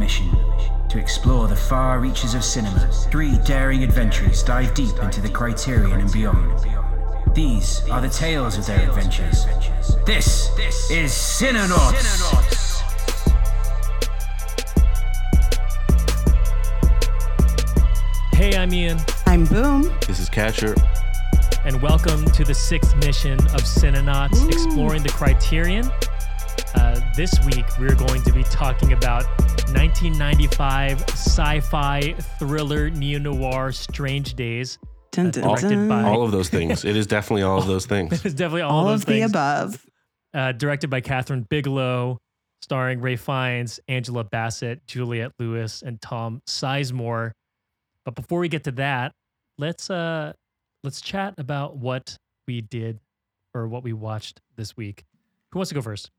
mission to explore the far reaches of cinema. Three daring adventurers dive deep into the criterion and beyond. These are the tales of their adventures. This is Cinenauts! Hey, I'm Ian, I'm Boom. This is Catcher. and welcome to the sixth mission of Cinenauts Exploring the Criterion. Uh, this week, we're going to be talking about 1995 sci fi thriller neo noir Strange Days. Dun, dun, directed dun. by- All of those things. It is definitely all of those things. It's definitely all, all those of the things. above. Uh, directed by Kathryn Bigelow, starring Ralph Fiennes, Angela Bassett, Juliette Lewis, and Tom Sizemore. But before we get to that, let's uh let's chat about what we did or what we watched this week. Who wants to go first?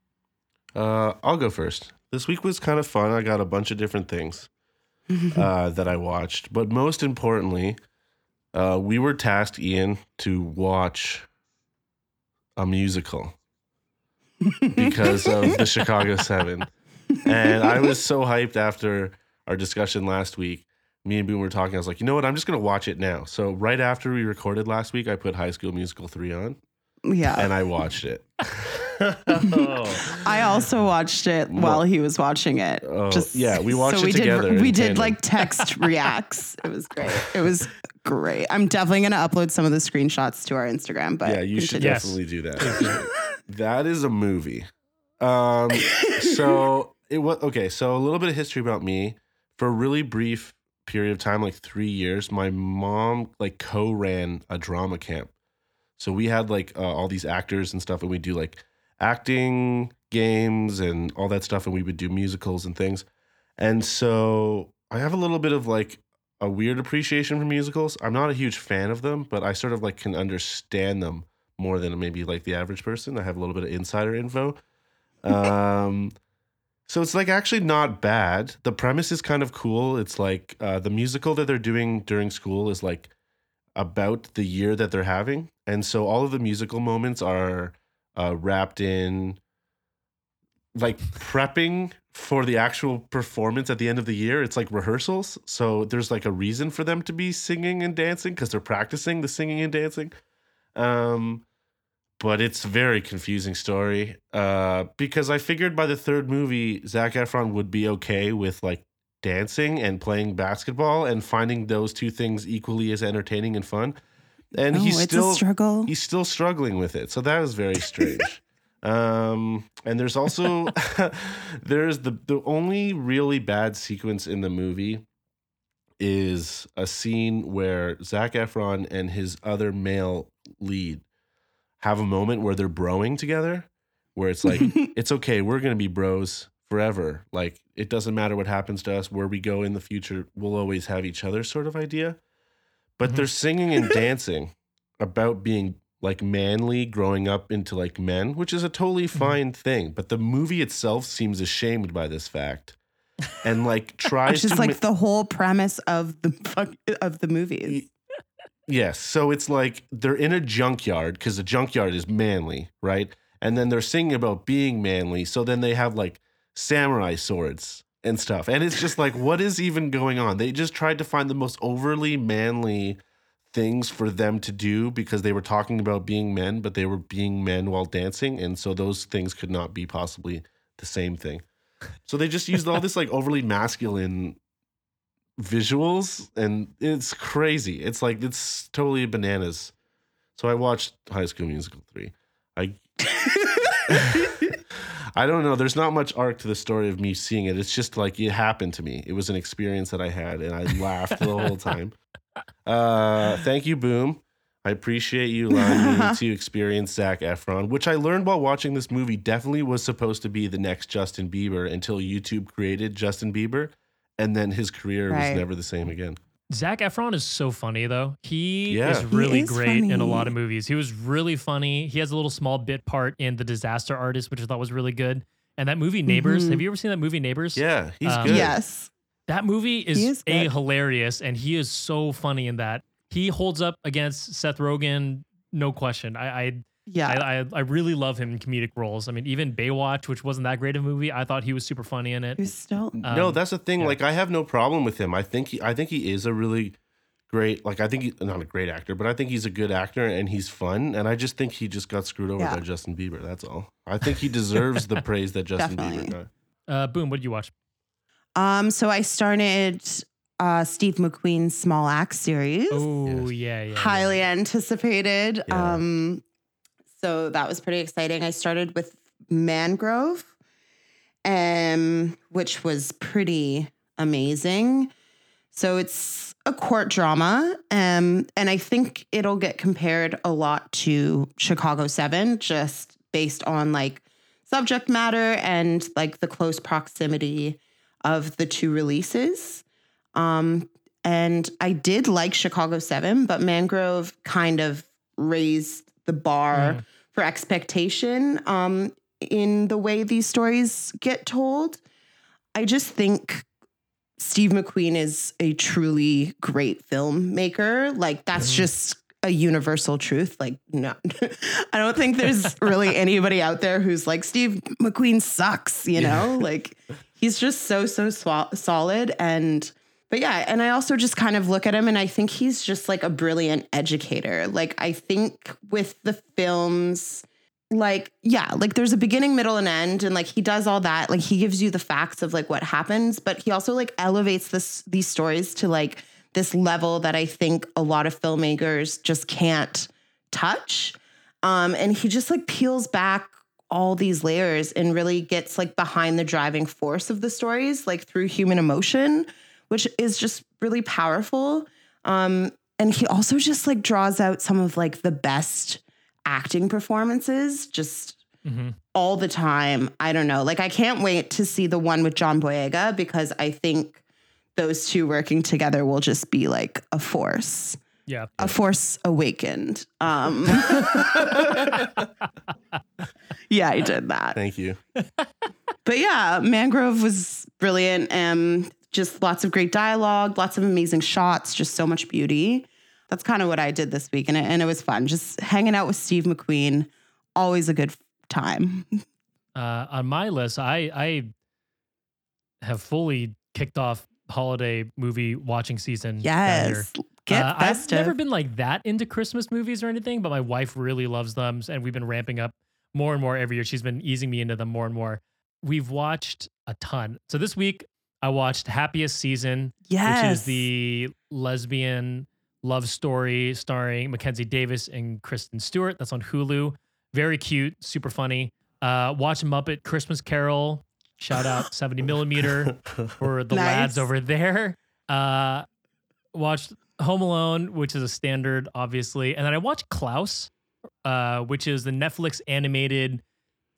Uh, I'll go first. This week was kind of fun. I got a bunch of different things uh, that I watched, but most importantly, uh, we were tasked, Ian, to watch a musical because of the Chicago Seven, and I was so hyped after our discussion last week. Me and Boom were talking. I was like, you know what? I'm just gonna watch it now. So right after we recorded last week, I put High School Musical three on, Yeah. and I watched it. I also watched it while he was watching it. Oh, yeah, we watched so it we together Did, in we did like text reacts. It was great. It was great. I'm definitely going to upload some of the screenshots to our Instagram. But yeah, you should continue. Yes. definitely do that. that is a movie. Um, so it was okay. So a little bit of history about me. For a really brief period of time, like three years, my mom like co-ran a drama camp. So we had like uh, all these actors and stuff, and we do like acting games and all that stuff, and we would do musicals and things. And so I have a little bit of like a weird appreciation for musicals. I'm not a huge fan of them, but I sort of like can understand them more than maybe like the average person. I have a little bit of insider info. Um, so it's like actually not bad. The premise is kind of cool. It's like uh, the musical that they're doing during school is like about the year that they're having, and so all of the musical moments are uh, wrapped in like prepping for the actual performance at the end of the year. It's like rehearsals. So there's like a reason for them to be singing and dancing because they're practicing the singing and dancing. Um, but it's a very confusing story. Uh, because I figured by the third movie, Zac Efron would be okay with like dancing and playing basketball and finding those two things equally as entertaining and fun. And Oh, he's still struggle. he's still struggling with it. So that was very strange. um, and there's also there's the the only really bad sequence in the movie is a scene where Zac Efron and his other male lead have a moment where they're broing together, where it's like it's okay, we're gonna be bros forever. Like it doesn't matter what happens to us, where we go in the future, we'll always have each other, sort of idea. But Mhm. they're singing and dancing about being like manly growing up into like men, which is a totally fine thing. But the movie itself seems ashamed by this fact. And like tries Which is to like ma- the whole premise of the fuck of the movies. Yes. So it's like they're in a junkyard because the junkyard is manly, right? And then they're singing about being manly. So then they have like samurai swords and stuff. And it's just like, what is even going on? They just tried to find the most overly manly things for them to do because they were talking about being men, but they were being men while dancing. And so those things could not be possibly the same thing. So they just used all this like overly masculine visuals and it's crazy. It's like it's totally bananas. So I watched High School Musical 3. I I don't know. There's not much arc to the story of me seeing it. It's just like it happened to me. It was an experience that I had and I laughed the whole time. Uh thank you, Boom. I appreciate you allowing me to experience Zac Efron, which I learned while watching this movie definitely was supposed to be the next Justin Bieber until YouTube created Justin Bieber. And then his career Right. was never the same again. Zac Efron is so funny though. He Yeah. is He really is great in a lot of movies. He was really funny. He has a little small bit part in The Disaster Artist, which I thought was really good. And that movie Neighbors. Mhm. Have you ever seen that movie Neighbors? Yeah, he's Um, good. Yes. That movie is, is a hilarious, and he is so funny in that. He holds up against Seth Rogen, no question. I, I Yeah. I, I I really love him in comedic roles. I mean, even Baywatch, which wasn't that great of a movie, I thought he was super funny in it. Who's still no, Um, that's the thing. yeah. Like, I have no problem with him. I think he, I think he is a really great. Like, I think he's not a great actor, but I think he's a good actor and he's fun. And I just think he just got screwed over Yeah. by Justin Bieber. That's all. I think he deserves the praise that Justin Definitely. Bieber got. Uh, boom. What did you watch? Um, so I started uh, Steve McQueen's Small Axe series. Oh Yes. yeah, yeah. highly anticipated. Yeah. Um, so that was pretty exciting. I started with Mangrove, um, which was pretty amazing. So it's a court drama, um, and I think it'll get compared a lot to Chicago Seven, just based on like subject matter and like the close proximity of the two releases. Um, and I did like Chicago 7, but Mangrove kind of raised the bar Mhm. For expectation um, in the way these stories get told. I just think Steve McQueen is a truly great filmmaker. Like, that's Mhm. just a universal truth. Like, no, I don't think there's really anybody out there who's like, Steve McQueen sucks, you know? Like, he's just so, so swa- solid. And, but yeah, and I also just kind of look at him and I think he's just like a brilliant educator. Like, I think with the films, like, yeah, like there's a beginning, middle, and end, and like he does all that. Like, he gives you the facts of like what happens, but he also like elevates this these stories to like this level that I think a lot of filmmakers just can't touch. Um, and he just like peels back all these layers and really gets like behind the driving force of the stories, like through human emotion, which is just really powerful. Um, and he also just like draws out some of like the best acting performances just Mhm. all the time. I don't know. Like I can't wait to see the one with John Boyega because I think those two working together will just be like a force. Yeah. A force awakened. Um Yeah, I did that. Thank you. But yeah, Mangrove was brilliant. Um, just lots of great dialogue, lots of amazing shots, just so much beauty. That's kind of what I did this week, and it, and it was fun. Just hanging out with Steve McQueen, always a good time. Uh, on my list, I I have fully kicked off holiday movie watching season. Yes, get Uh, I've never been like that into Christmas movies or anything, but my wife really loves them, and we've been ramping up more and more every year. She's been easing me into them more and more. We've watched a ton. So this week, I watched Happiest Season, yes, which is the lesbian love story starring Mackenzie Davis and Kristen Stewart. That's on Hulu. Very cute, super funny. Uh, watch Muppet Christmas Carol. Shout out 70 millimeter for the lads over there. Uh, watched Home Alone, which is a standard, obviously, and then I watched Klaus, uh, which is the Netflix animated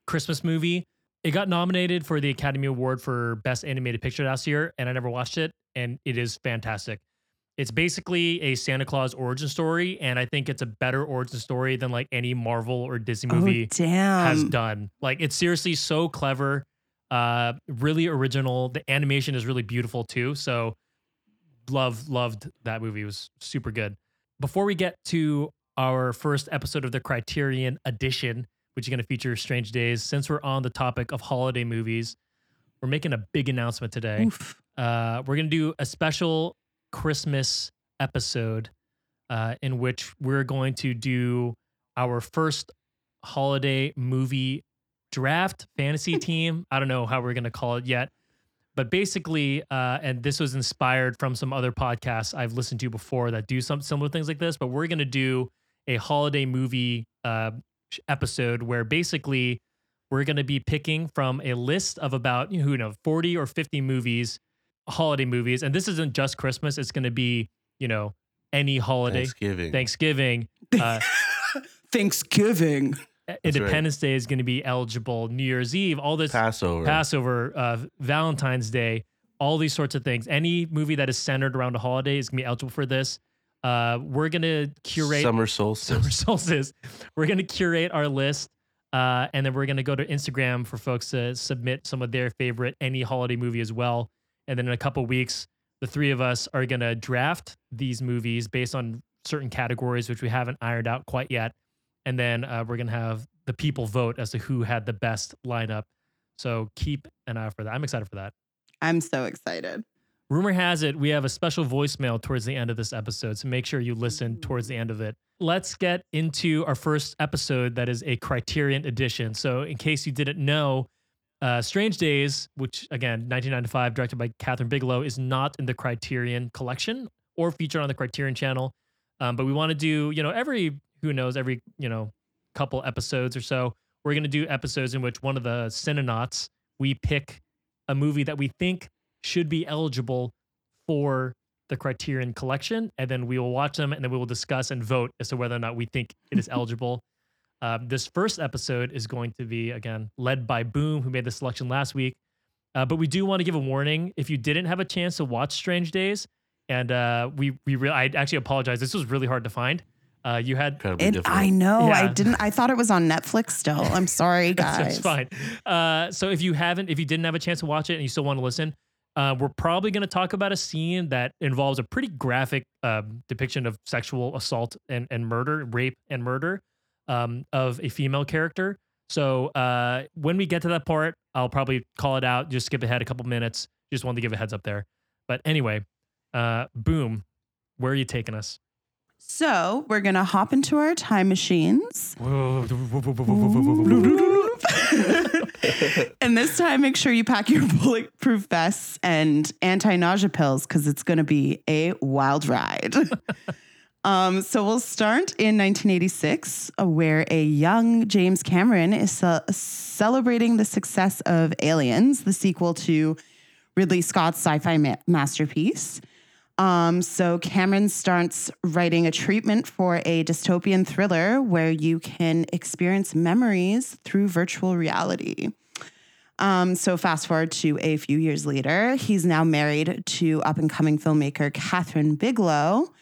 Christmas movie. It got nominated for the Academy Award for Best Animated Picture last year, and I never watched it, and it is fantastic. It's basically a Santa Claus origin story, and I think it's a better origin story than like any Marvel or Disney movie oh, has done. Like it's seriously so clever, uh, really original. The animation is really beautiful too. So love loved that movie. It was super good. Before we get to our first episode of the Criterion Edition, which is going to feature Strange Days, since we're on the topic of holiday movies, we're making a big announcement today. Oof. Uh, we're going to do a special Christmas episode uh, in which we're going to do our first holiday movie draft fantasy team. I don't know how we're going to call it yet. But basically, uh, and this was inspired from some other podcasts I've listened to before that do some similar things like this. But we're going to do a holiday movie uh, episode where basically we're going to be picking from a list of about, you know, who know, 40 or 50 movies, holiday movies. And this isn't just Christmas, it's going to be, you know, any holiday, Thanksgiving. Thanksgiving. Uh, Thanksgiving. Independence Day is going to be eligible. New Year's Eve, all this Passover. Passover, uh, Valentine's Day, all these sorts of things. Any movie that is centered around a holiday is going to be eligible for this. Uh, we're going to curate Summer solstice. summer solstice. We're going to curate our list. Uh, and then we're going to go to Instagram for folks to submit some of their favorite any holiday movie as well. And then in a couple weeks, the three of us are going to draft these movies based on certain categories, which we haven't ironed out quite yet. and then uh, we're gonna have the people vote as to who had the best lineup. So keep an eye for that. I'm excited for that. I'm so excited. Rumor has it we have a special voicemail towards the end of this episode, so make sure you listen towards the end of it. Let's get into our first episode that is a Criterion edition. So, in case you didn't know, uh, Strange Days, which again, 1995, directed by Kathryn Bigelow, is not in the Criterion collection or featured on the Criterion channel. Um, but we want to do, you know, every, who knows, every, you know, couple episodes or so, we're going to do episodes in which one of the Cinenauts, we pick a movie that we think should be eligible for the Criterion collection, and then we will watch them, and then we will discuss and vote as to whether or not we think it is eligible. Um, this first episode is going to be again led by Boom, who made the selection last week. Uh, but we do want to give a warning if you didn't have a chance to watch Strange Days, and uh, we we re- I actually apologize. This was really hard to find. Uh, you had Incredibly It, difficult. I know. I didn't. I thought it was on Netflix still. I'm sorry, guys. That's fine. Uh, so if you haven't, if you didn't have a chance to watch it and you still want to listen, uh, we're probably going to talk about a scene that involves a pretty graphic um, depiction of sexual assault and, and murder, rape and murder um, of a female character. So uh, when we get to that part, I'll probably call it out. Just skip ahead a couple minutes. Just wanted to give a heads up there. But anyway, uh, boom. Where are you taking us? So we're gonna hop into our time machines. and this time, make sure you pack your bulletproof vests and anti nausea pills because it's going to be a wild ride. um, so we'll start in 1986, uh, where a young James Cameron is ce- celebrating the success of Aliens, the sequel to Ridley Scott's sci fi ma- masterpiece. Um, so Cameron starts writing a treatment for a dystopian thriller where you can experience memories through virtual reality. Um, so fast forward to a few years later, he's now married to up and coming filmmaker Kathryn Bigelow,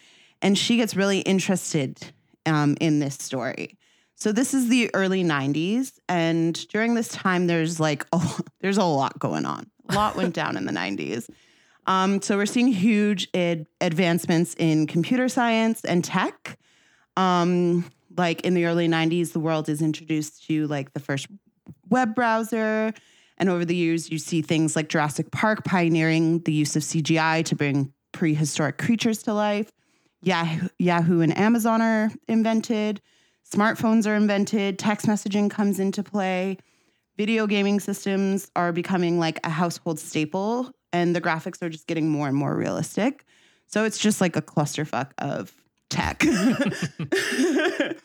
and she gets really interested um, in this story. So this is the early '90s, and during this time, there's like oh, there's a lot going on. A lot went down in the '90s. Um, so we're seeing huge ad- advancements in computer science and tech. Um, like in the early 90s, the world is introduced to like the first web browser. And over the years, you see things like Jurassic Park pioneering the use of CGI to bring prehistoric creatures to life. Yahoo, Yahoo and Amazon are invented. Smartphones are invented. Text messaging comes into play. Video gaming systems are becoming like a household staple, and the graphics are just getting more and more realistic. So it's just like a clusterfuck of tech.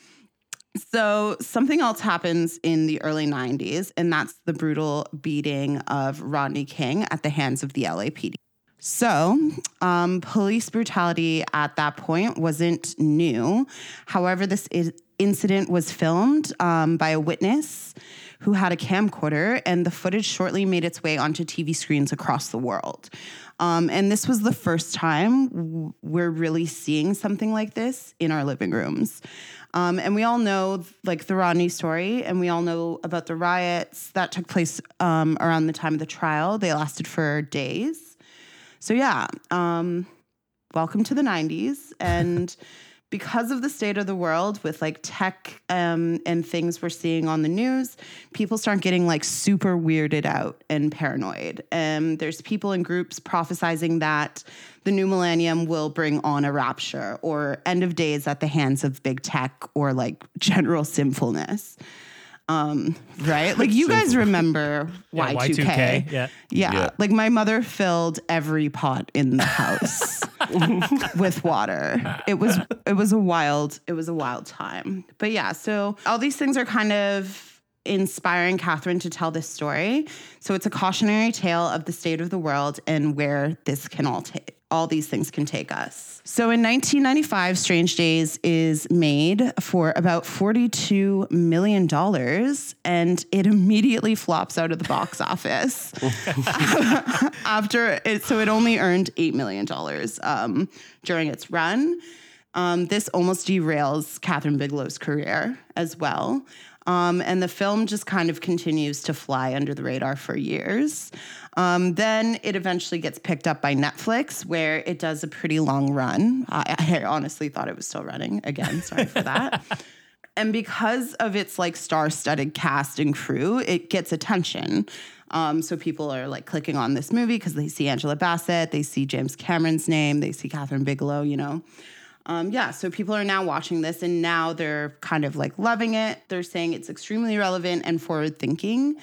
so something else happens in the early 90s, and that's the brutal beating of Rodney King at the hands of the LAPD. So, um, police brutality at that point wasn't new. However, this is, incident was filmed um, by a witness who had a camcorder, and the footage shortly made its way onto TV screens across the world. Um, and this was the first time we're really seeing something like this in our living rooms. Um, and we all know like the Rodney story, and we all know about the riots that took place um, around the time of the trial. They lasted for days. So yeah, um, welcome to the '90s, and because of the state of the world with like tech um, and things we're seeing on the news, people start getting like super weirded out and paranoid. And there's people in groups prophesizing that the new millennium will bring on a rapture or end of days at the hands of big tech or like general sinfulness. Um, right? Like you guys remember Yeah, Y2K. Yeah. Yeah, Yeah. like my mother filled every pot in the house with water. It was it was a wild it was a wild time. But yeah, so all these things are kind of inspiring Kathryn to tell this story. So it's a cautionary tale of the state of the world and where this can all take all these things can take us. So in 1995, Strange Days is made for about $42 million and it immediately flops out of the box office after it. So it only earned $8 million um, during its run. Um, this almost derails Kathryn Bigelow's career as well. Um, and the film just kind of continues to fly under the radar for years. Um, then it eventually gets picked up by Netflix, where it does a pretty long run. I, I honestly thought it was still running. Again, sorry for that. and because of its like star-studded cast and crew, it gets attention. Um, so people are like clicking on this movie because they see Angela Bassett, they see James Cameron's name, they see Kathryn Bigelow, you know. Um, yeah, so people are now watching this and now they're kind of like loving it. They're saying it's extremely relevant and forward thinking.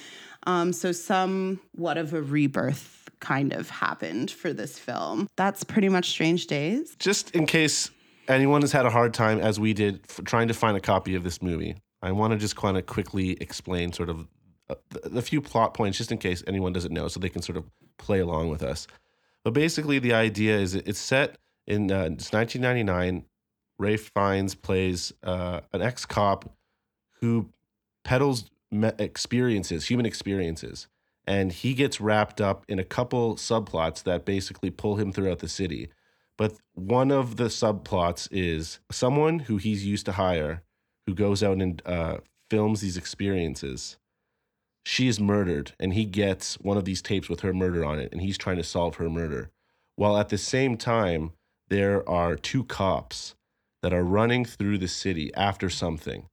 Um, so somewhat of a rebirth kind of happened for this film. That's pretty much Strange Days. Just in case anyone has had a hard time, as we did, trying to find a copy of this movie, I want to just kind of quickly explain sort of a, the, the few plot points, just in case anyone doesn't know, so they can sort of play along with us. But basically, the idea is it's set in uh, it's 1999. Ralph Fiennes plays uh, an ex cop who peddles experiences, human experiences, and he gets wrapped up in a couple subplots that basically pull him throughout the city. But one of the subplots is someone who he's used to hire, who goes out and uh, films these experiences. She is murdered, and he gets one of these tapes with her murder on it, and he's trying to solve her murder. While at the same time, there are two cops that are running through the city after something,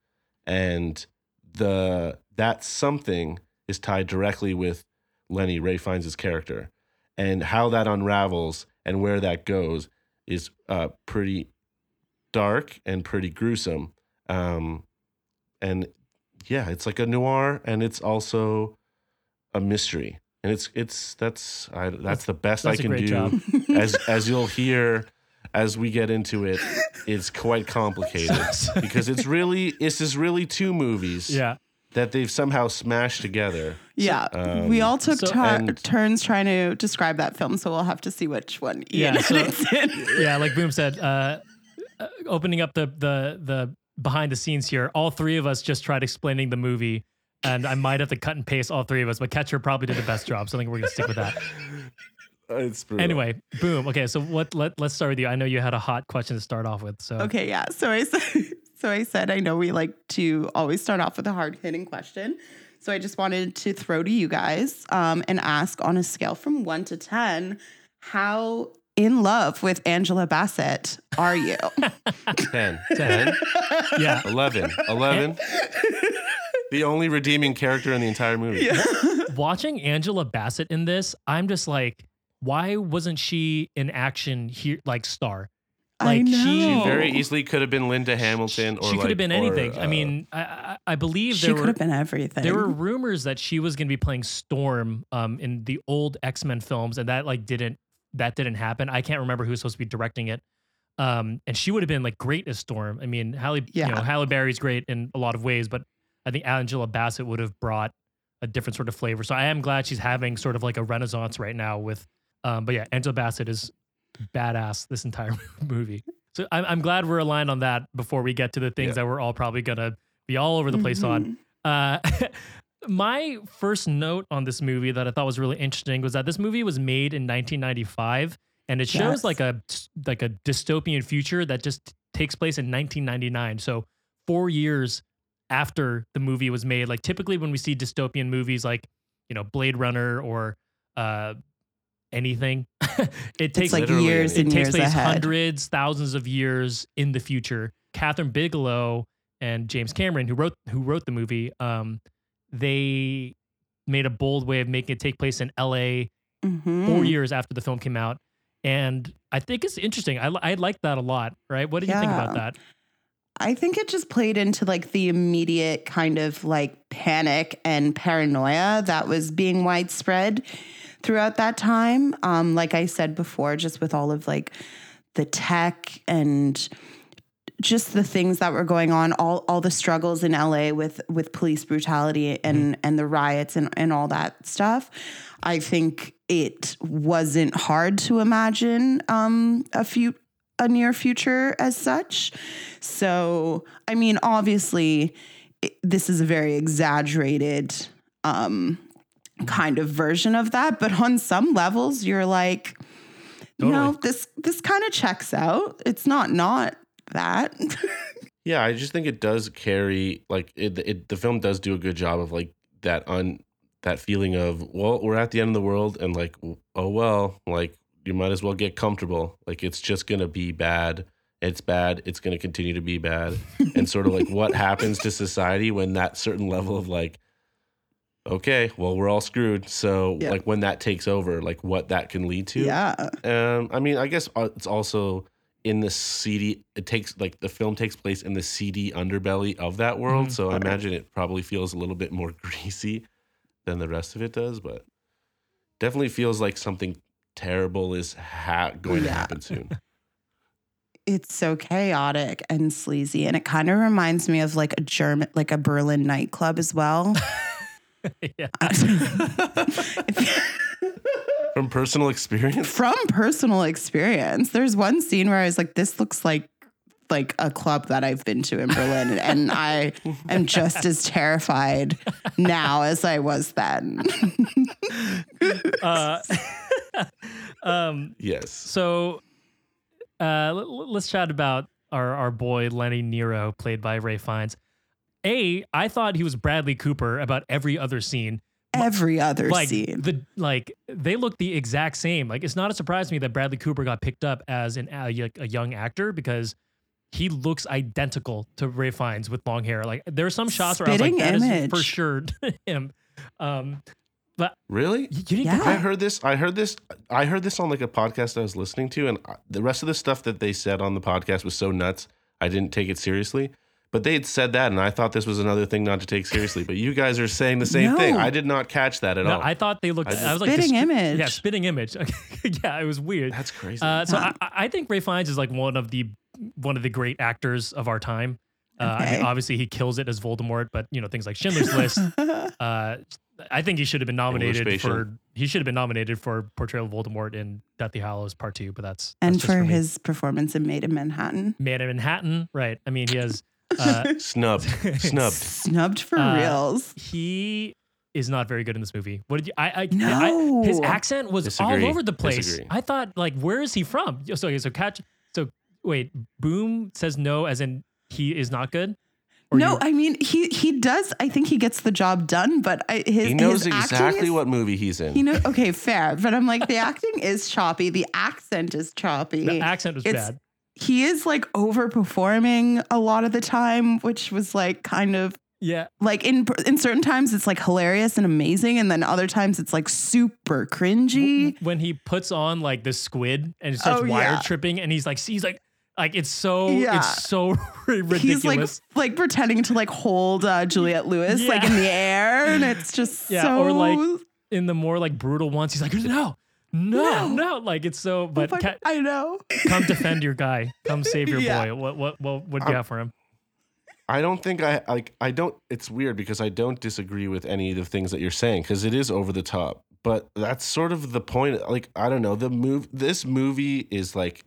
and the that something is tied directly with Lenny Ralph Fiennes' character, and how that unravels and where that goes is uh, pretty dark and pretty gruesome. Um, and yeah, it's like a noir, and it's also a mystery, and it's it's that's I, that's the best That's I can do. job. as as you'll hear as we get into it, it's quite complicated because it's really this is really two movies Yeah. that they've somehow smashed together. Yeah, um, we all took so- tur- and- turns trying to describe that film, so we'll have to see which one Ian Yeah, so- edits in. yeah, like Boom said, uh, uh, opening up the the the behind the scenes here, all three of us just tried explaining the movie, and I might have to cut and paste all three of us, but Catcher probably did the best job, so I think we're gonna stick with that. It's brutal. Anyway, Boom. Okay, so what? Let Let's start with you. I know you had a hot question to start off with, so Okay, yeah. So I said, so I said, I know we like to always start off with a hard hitting question. So I just wanted to throw to you guys um, and ask on a scale from one to ten, how in love with Angela Bassett are you? 10, 10, yeah. 11, 11. the only redeeming character in the entire movie. Watching Angela Bassett in this, I'm just like, why wasn't she an action here like star? I Like, know. she She very easily could have been Linda Hamilton or she could like- have been or, anything. I uh, mean, I, I, I believe she there could were have been everything. There were rumors that she was going to be playing Storm um, in the old X Men films, and that like didn't that didn't happen. I can't remember who was supposed to be directing it. Um, and she would have been like great as Storm. I mean, Halle, you know, Yeah. Halle Berry's great in a lot of ways, but I think Angela Bassett would have brought a different sort of flavor. So I am glad she's having sort of like a renaissance right now with. Um, but yeah, Angela Bassett is badass this entire movie. So I'm, I'm glad we're aligned on that before we get to the things Yeah. that we're all probably gonna be all over the place on. Mhm. Uh, my first note on this movie that I thought was really interesting was that this movie was made in 1995, and it shows Yes. like a like a dystopian future that just takes place in 1999. So four years after the movie was made. Like typically when we see dystopian movies, like you know Blade Runner or uh, anything, it takes like years anything. and it takes years place ahead. hundreds, thousands of years in the future. Kathryn Bigelow and James Cameron, who wrote who wrote the movie, um, they made a bold way of making it take place in L.A. Mhm. four years after the film came out, and I think it's interesting. I I like that a lot. Right? What did you think about that? I think it just played into like the immediate kind of like panic and paranoia that was being widespread throughout that time. Um, like I said before, just with all of like the tech and just the things that were going on, all all the struggles in LA with with police brutality and and the riots and and all that stuff. I think it wasn't hard to imagine um, a few a near future as such. So, I mean, obviously, it, this is a very exaggerated um, kind of version of that, but on some levels, you're like, you know, this this kind of checks out. It's not not that. Yeah, I just think it does carry like it, it. The film does do a good job of like that on that feeling of well, we're at the end of the world, and like oh well, like you might as well get comfortable. Like it's just gonna be bad, It's bad. It's going to continue to be bad. and sort of like what happens to society when that certain level of like, okay, well, we're all screwed. So, Yeah. like, when that takes over, like what that can lead to. Yeah. Um, I mean, I guess uh, it's also in the seedy. It takes like the film takes place in the seedy underbelly of that world, Mhm. so I imagine it probably feels a little bit more greasy than the rest of it does. But definitely feels like something terrible is ha- going to happen soon. It's so chaotic and sleazy. And it kind of reminds me of like a German, like a Berlin nightclub as well. yeah. From personal experience, From personal experience, there's one scene where I was like, this looks like like a club that I've been to in Berlin. And I am just as terrified now as I was then. Uh, um, yes. so uh, l- let's chat about our, our boy Lenny Nero, played by Ralph Fiennes. A, I thought he was Bradley Cooper about every other scene. Every other like scene. the like they look the exact same. Like it's not a surprise to me that Bradley Cooper got picked up as an a, a young actor because he looks identical to Ralph Fiennes with long hair. Like there are some shots where I was like, Spitting that is image. for sure him. Um, but Really? you, you didn't Yeah. I heard this. I heard this. I heard this on like a podcast I was listening to, and I- the rest of the stuff that they said on the podcast was so nuts. I didn't take it seriously. But they had said that, and I thought this was another thing not to take seriously. But you guys are saying the same thing. I did not catch that at No, all. I thought they looked. I I, was like Spitting this- image. Yeah, spitting image. yeah, it was weird. That's crazy. Uh, so Huh. I, I think Ralph Fiennes is like one of the one of the great actors of our time. Uh, I mean, Okay. obviously he kills it as Voldemort, but you know things like Schindler's List. Uh, I think he should have been nominated Patient. for. He should have been nominated for portrayal of Voldemort in Deathly Hallows Part Two, but that's and that's just for me. his performance in Maid in Manhattan. Man in Manhattan, right? I mean, he has. Uh, Snubbed. Snubbed. Snubbed for Uh, reals. he is not very good in this movie. What did you? I, I, No. I his accent was all over the place. Disagree. I thought like, where is he from? So so catch. So wait, Boom says no, as in he is not good. Or No, you- I mean he he does. I think he gets the job done, but I, his He knows his exactly is- what movie he's in. he know. Okay, fair, but I'm like the acting is choppy. The accent is choppy. the accent was it's- bad. He is like overperforming a lot of the time, which was like kind of Yeah, like in in certain times it's like hilarious and amazing, and then other times it's like super cringy. when he puts on like the squid and starts Oh, wire yeah. tripping, and he's like, he's like, like it's so, Yeah. it's so ridiculous. He's like like pretending to like hold uh, Juliette Lewis like in the air, and it's just Yeah, so or, like, in the more like brutal ones, he's like, no, no, No. no, like it's so. Oh But my- ca- I know. come defend your guy. Come save your Yeah. boy. What what what would you Um, have for him? I don't think I like. I don't. It's weird because I don't disagree with any of the things that you're saying because it is over the top. But that's sort of the point. Like I don't know. The move. This movie is like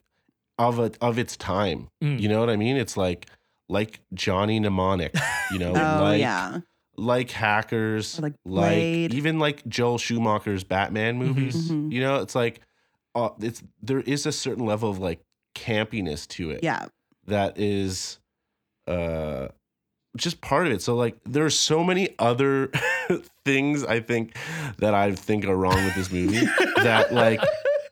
of a of its time. Mm. You know what I mean? It's like like Johnny Mnemonic. You know, Oh like yeah. Like hackers, Or like like even like Joel Schumacher's Batman movies. Mhm. You know, it's like uh, it's there is a certain level of like campiness to it Yeah. that is uh just part of it. So like there are so many other things I think that I think are wrong with this movie that like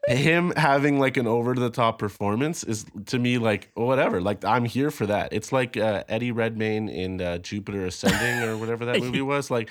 him having like an over the top performance is to me like whatever. Like I'm here for that. It's like uh, Eddie Redmayne in uh, Jupiter Ascending or whatever that movie was. Like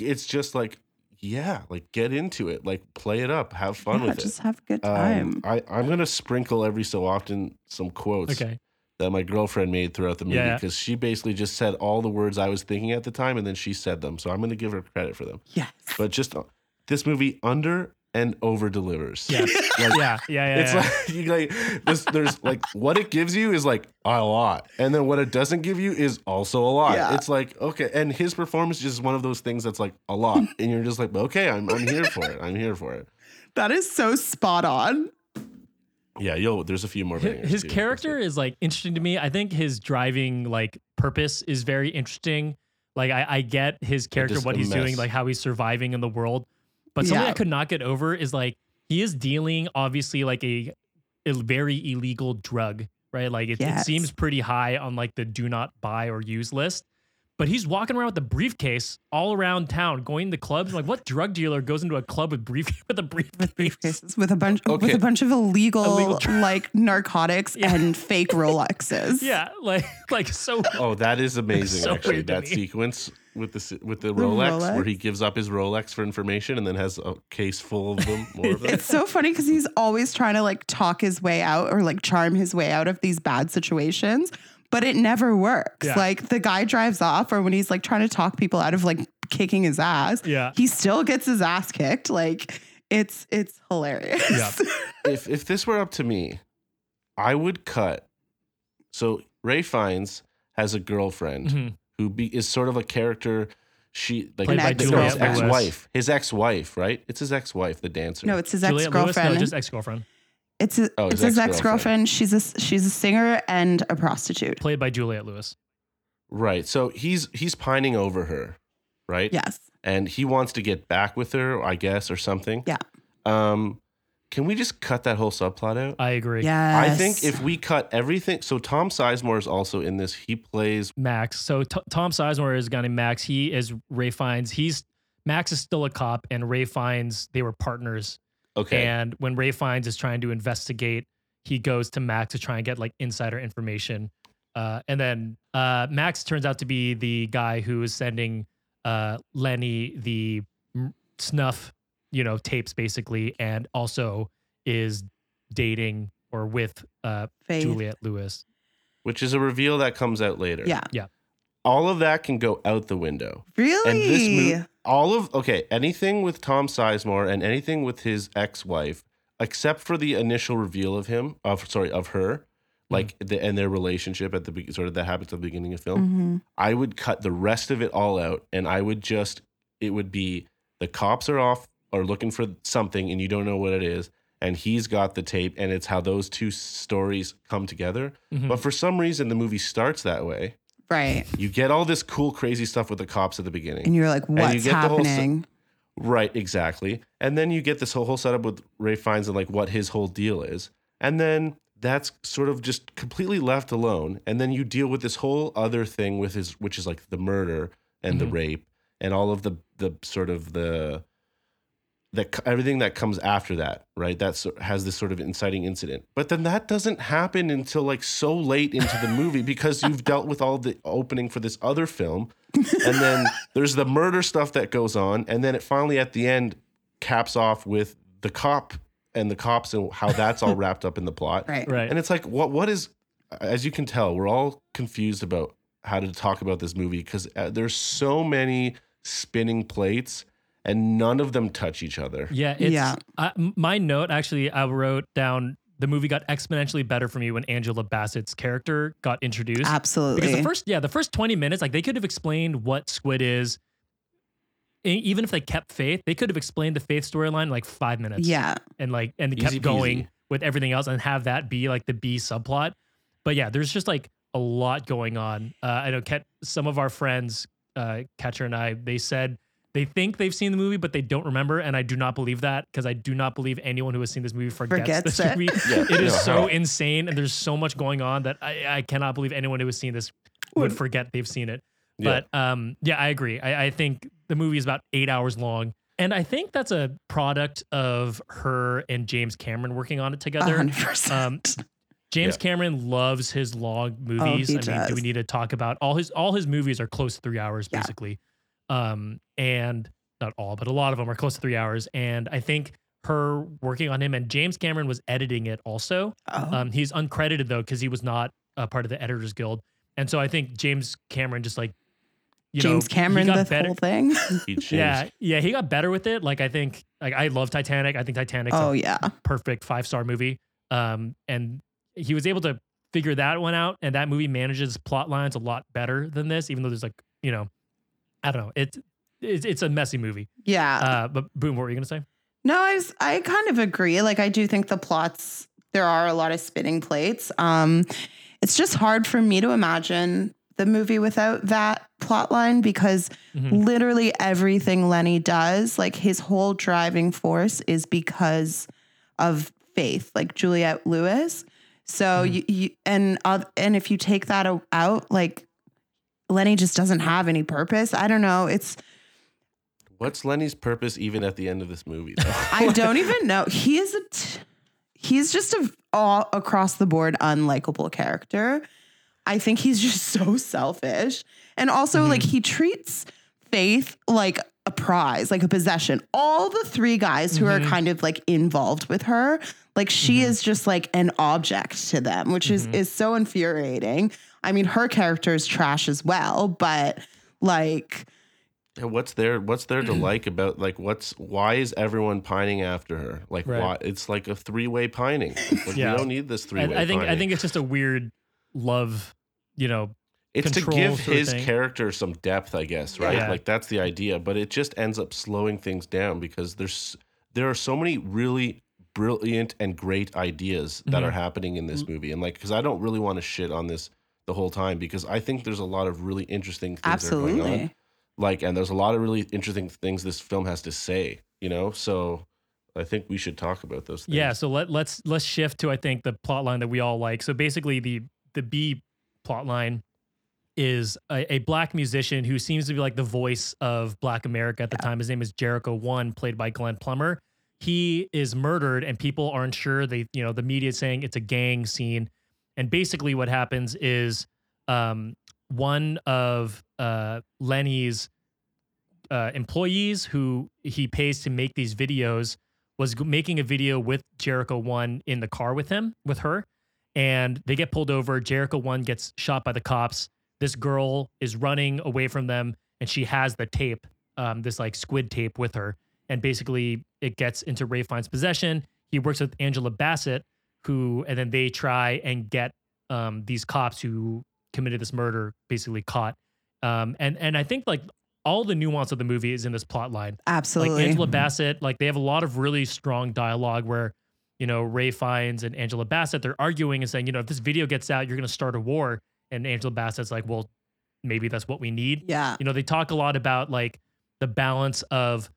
it's just like yeah, like get into it. Like play it up, have fun Yeah, with just it. Just have a good time. Um, I, I'm gonna sprinkle every so often some quotes Okay. that my girlfriend made throughout the movie Yeah. because she basically just said all the words I was thinking at the time and then she said them. So I'm going to give her credit for them. yes. But just uh, this movie under and over delivers. Yes. Like, yeah. Yeah. Yeah. It's yeah. like you like this, there's like what it gives you is like a lot, and then what it doesn't give you is also a lot. Yeah. It's like okay, and his performance is just one of those things that's like a lot, and you're just like okay, I'm I'm here for it. I'm here for it. That is so spot on. Yeah, yo, there's a few more. Hi- bangers, his character is like interesting to me. I think his driving like purpose is very interesting. Like I, I get his character, what a he's doing, like how he's surviving in the world. But something I could not get over is like he is dealing obviously like a, a very illegal drug, right? Like it, it seems pretty high on like the do not buy or use list. But he's walking around with a briefcase all around town, going to clubs. like, what drug dealer goes into a club with brief with a briefcase? briefcases with a bunch with a bunch of illegal, Illegal dr- like narcotics Yeah. and fake Rolexes. Yeah, like like so. Oh, that is amazing. so actually, that me. sequence with the with the Rolex, where he gives up his Rolex for information and then has a case full of them. More of them. It's so funny because he's always trying to like talk his way out or like charm his way out of these bad situations, but it never works. Yeah. Like the guy drives off, or when he's like trying to talk people out of like kicking his ass, Yeah. he still gets his ass kicked. Like it's it's hilarious. Yeah. if if this were up to me, I would cut. So Ralph Fiennes has a girlfriend Mhm. who be, is sort of a character. She like Played by his ex-wife. His ex-wife, right? It's his ex-wife, the dancer. no, it's his ex Juliette Lewis? girlfriend. No, just ex girlfriend. It's his, Oh, it's his his ex ex-girlfriend. girlfriend. She's a she's a singer and a prostitute. Played by Juliette Lewis. right. So he's he's pining over her, right? Yes. And he wants to get back with her, I guess, or something. Yeah. Um, can we just cut that whole subplot out? I agree. Yes. I think if we cut everything, so Tom Sizemore is also in this. He plays Max. So T- Tom Sizemore is a guy named Max. He is Ralph Fiennes. He's Max is still a cop, and Ralph Fiennes they were partners. Okay. And when Ralph Fiennes is trying to investigate, he goes to Max to try and get like insider information. Uh, and then uh, Max turns out to be the guy who is sending uh, Lenny the snuff, you know, tapes basically, and also is dating or with uh, Faith. Lewis. which is a reveal that comes out later. Yeah, yeah. All of that can go out the window. Really? And this mo- all of okay, anything with Tom Sizemore and anything with his ex-wife, except for the initial reveal of him, of sorry, of her, like the, and their relationship at the sort of that happens at the beginning of film. Mhm. I would cut the rest of it all out, and I would just it would be the cops are off or looking for something, and you don't know what it is, and he's got the tape, and it's how those two stories come together. Mhm. But for some reason, the movie starts that way. Right. You get all this cool, crazy stuff with the cops at the beginning. And you're like, you what's the whole se- happening? Right, exactly. And then you get this whole, whole setup with Ralph Fiennes and like what his whole deal is. And then that's sort of just completely left alone. And then you deal with this whole other thing with his which is like the murder and the Mhm. rape and all of the the sort of the that everything that comes after that, right? That has this sort of inciting incident. But then that doesn't happen until like so late into the movie because you've dealt with all the opening for this other film. And then there's the murder stuff that goes on. And then it finally at the end caps off with the cop and the cops and how that's all wrapped up in the plot. Right. Right. And it's like, what what is, as you can tell, we're all confused about how to talk about this movie because uh, there's so many spinning plates and none of them touch each other. Yeah, it's Yeah. I, m- my note actually. I wrote down the movie got exponentially better for me when Angela Bassett's character got introduced. Absolutely. Because the first, yeah, the first twenty minutes, like they could have explained what Squid is. Even if they kept Faith, they could have explained the Faith storyline in like five minutes. yeah. and like and Easy kept going peasy. with everything else and have that be like the B subplot. But yeah, there's just like a lot going on. Uh, I know Ket, some of our friends, uh, Catcher and I, they said they think they've seen the movie, but they don't remember, and I do not believe that because I do not believe anyone who has seen this movie forgets, Forgets this it. movie. Yeah, It is so insane, and there's so much going on that I, I cannot believe anyone who has seen this would forget they've seen it. Yeah. But um, yeah, I agree. I, I think the movie is about eight hours long. And I think that's a product of her and James Cameron working on it together. hundred percent. James Yeah. Cameron loves his long movies. he I mean, do we need to talk about all his all his movies are close to three hours Yeah. basically. Um, and not all, but a lot of them are close to three hours. And I think her working on him and James Cameron was editing it also. Oh. Um, he's uncredited though because he was not a part of the Editors Guild, and so I think James Cameron just like you James he Cameron, the better. whole thing. Yeah, yeah, he got better with it. Like I think, like I love Titanic. I think Titanic's oh a yeah. perfect five star movie. Um, and he was able to figure that one out, and that movie manages plot lines a lot better than this. Even though there's like, you know, I don't know, it's it's, it's a messy movie. Yeah. Uh, but boom, what were you gonna say? No, I was, I kind of agree. Like I do think the plots there are a lot of spinning plates. Um it's just hard for me to imagine the movie without that plot line because Mhm. literally everything Lenny does, like his whole driving force is because of faith, like Juliette Lewis. So Mhm. you, you and uh, and if you take that out, like Lenny just doesn't have any purpose. I don't know. It's What's Lenny's purpose even at the end of this movie? Though? I don't even know. He is a t- he's just a all across the board unlikable character. I think he's just so selfish. And also like mm-hmm. he treats Faith like a prize, like a possession. All the three guys who are mm-hmm. kind of like involved with her, like she mm-hmm. is just like an object to them, which is is so infuriating. I mean, her character is trash as well, but like And what's there? What's there to like about like what's why is everyone pining after her? Like Right. why? It's like a three way pining. Like, Yeah. We don't need this three way. I, I think I think it's just a weird love, you know. it's to give his thing. character some depth, I guess, right? Yeah. Like that's the idea, but it just ends up slowing things down because there's there are so many really brilliant and great ideas that Mm-hmm. are happening in this movie, and like because I don't really want to shit on this the whole time because I think there's a lot of really interesting things that are going on. absolutely. Like, and there's a lot of really interesting things this film has to say, you know. So I think we should talk about those things. Yeah, so let let's let's shift to I think the plot line that we all like. So basically the the B plot line is a, a black musician who seems to be like the voice of Black America at the time. His name is Jericho One, played by Glenn Plummer. He is murdered, and people aren't sure. They, you know, the media is saying it's a gang scene, and basically what happens is um, one of uh, Lenny's uh, employees who he pays to make these videos was making a video with Jericho One in the car with him, with her, and they get pulled over. Jericho One gets shot by the cops. This girl is running away from them, and she has the tape, um, this like squid tape with her, and basically it gets into Ralph Fiennes's possession. He works with Angela Bassett, who, and then they try and get um, these cops who committed this murder basically caught. Um, and and I think like all the nuance of the movie is in this plot line Absolutely. like Angela Bassett, like they have a lot of really strong dialogue where, you know, Ralph Fiennes and Angela Bassett, they're arguing and saying, you know, if this video gets out, you're going to start a war. And Angela Bassett's like, well, maybe that's what we need. yeah. You know, they talk a lot about like the balance of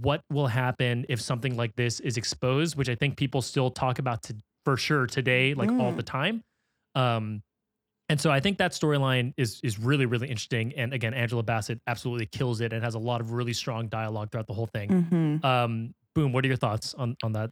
what will happen if something like this is exposed, which I think people still talk about to, for sure today, like all Mm. the time. Um, and so I think that storyline is is really really interesting. And again, Angela Bassett absolutely kills it and has a lot of really strong dialogue throughout the whole thing. Mhm. Um, boom. What are your thoughts on on that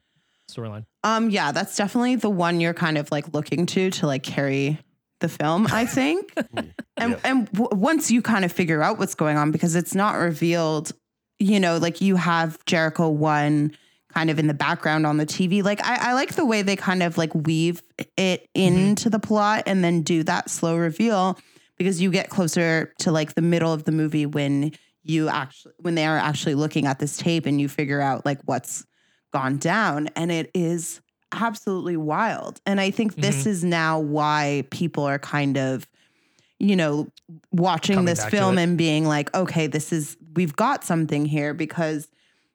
storyline? Um, yeah, that's definitely the one you're kind of like looking to to like carry the film, I think. and Yeah. and w- once you kind of figure out what's going on, because it's not revealed, you know, like you have Jericho one kind of in the background on the TV. Like I, I like the way they kind of like weave it into the plot and then do that slow reveal because you get closer to like the middle of the movie when you actually when they are actually looking at this tape and you figure out like what's gone down. And it is absolutely wild. And i think this is now why people are kind of you know watching Coming this film and being like okay this is we've got something here because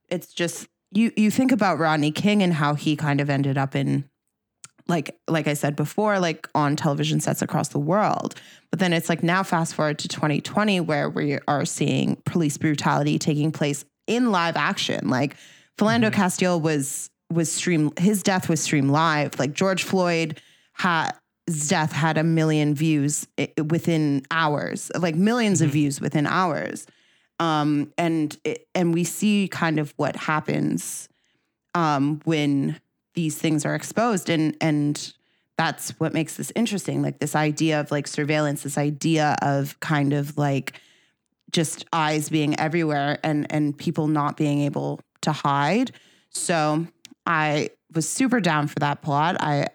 it's just you you think about rodney king and how he kind of ended up in like like I said before, like on television sets across the world. But then it's like now fast forward to 2020 where we are seeing police brutality taking place in live action. Like Philando mm-hmm. Castile was was stream his death was streamed live. Like George Floyd had his death had a million views eh, within hours, like 1000000s of mm-hmm. views within hours. Um, and it, and we see kind of what happens um, when these things are exposed. And and that's what makes this interesting like this idea of like surveillance this idea of kind of like just eyes being everywhere and and people not being able to hide. So i was super down for that plot. I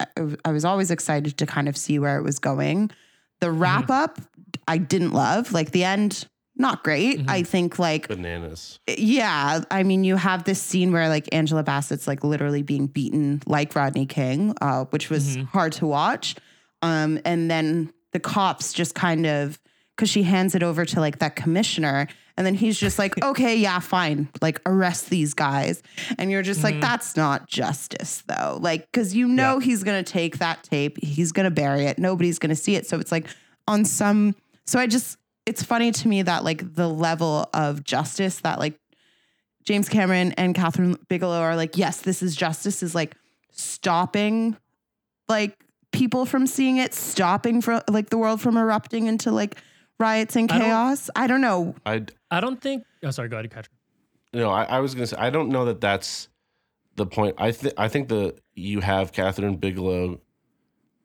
i was always excited to kind of see where it was going. The wrap up i didn't love. Like the end not great. I think like Bananas. yeah, I mean, you have this scene where like Angela Bassett's like literally being beaten like Rodney King, uh, which was hard to watch. Um, and then the cops just kind of because she hands it over to like that commissioner, and then he's just like, okay, yeah, fine, like arrest these guys, and you're just like, that's not justice though, like because you know he's gonna take that tape, he's gonna bury it, nobody's gonna see it, so it's like on some. So I just, it's funny to me that like the level of justice that like James Cameron and Kathryn Bigelow are like, yes, this is justice, is like stopping like people from seeing it, stopping from like the world from erupting into like riots and I don't- chaos. I don't know. I I don't think. Oh, sorry. Go ahead, Patrick. no, I, I was gonna say I don't know that that's the point. I think I think the you have Kathryn Bigelow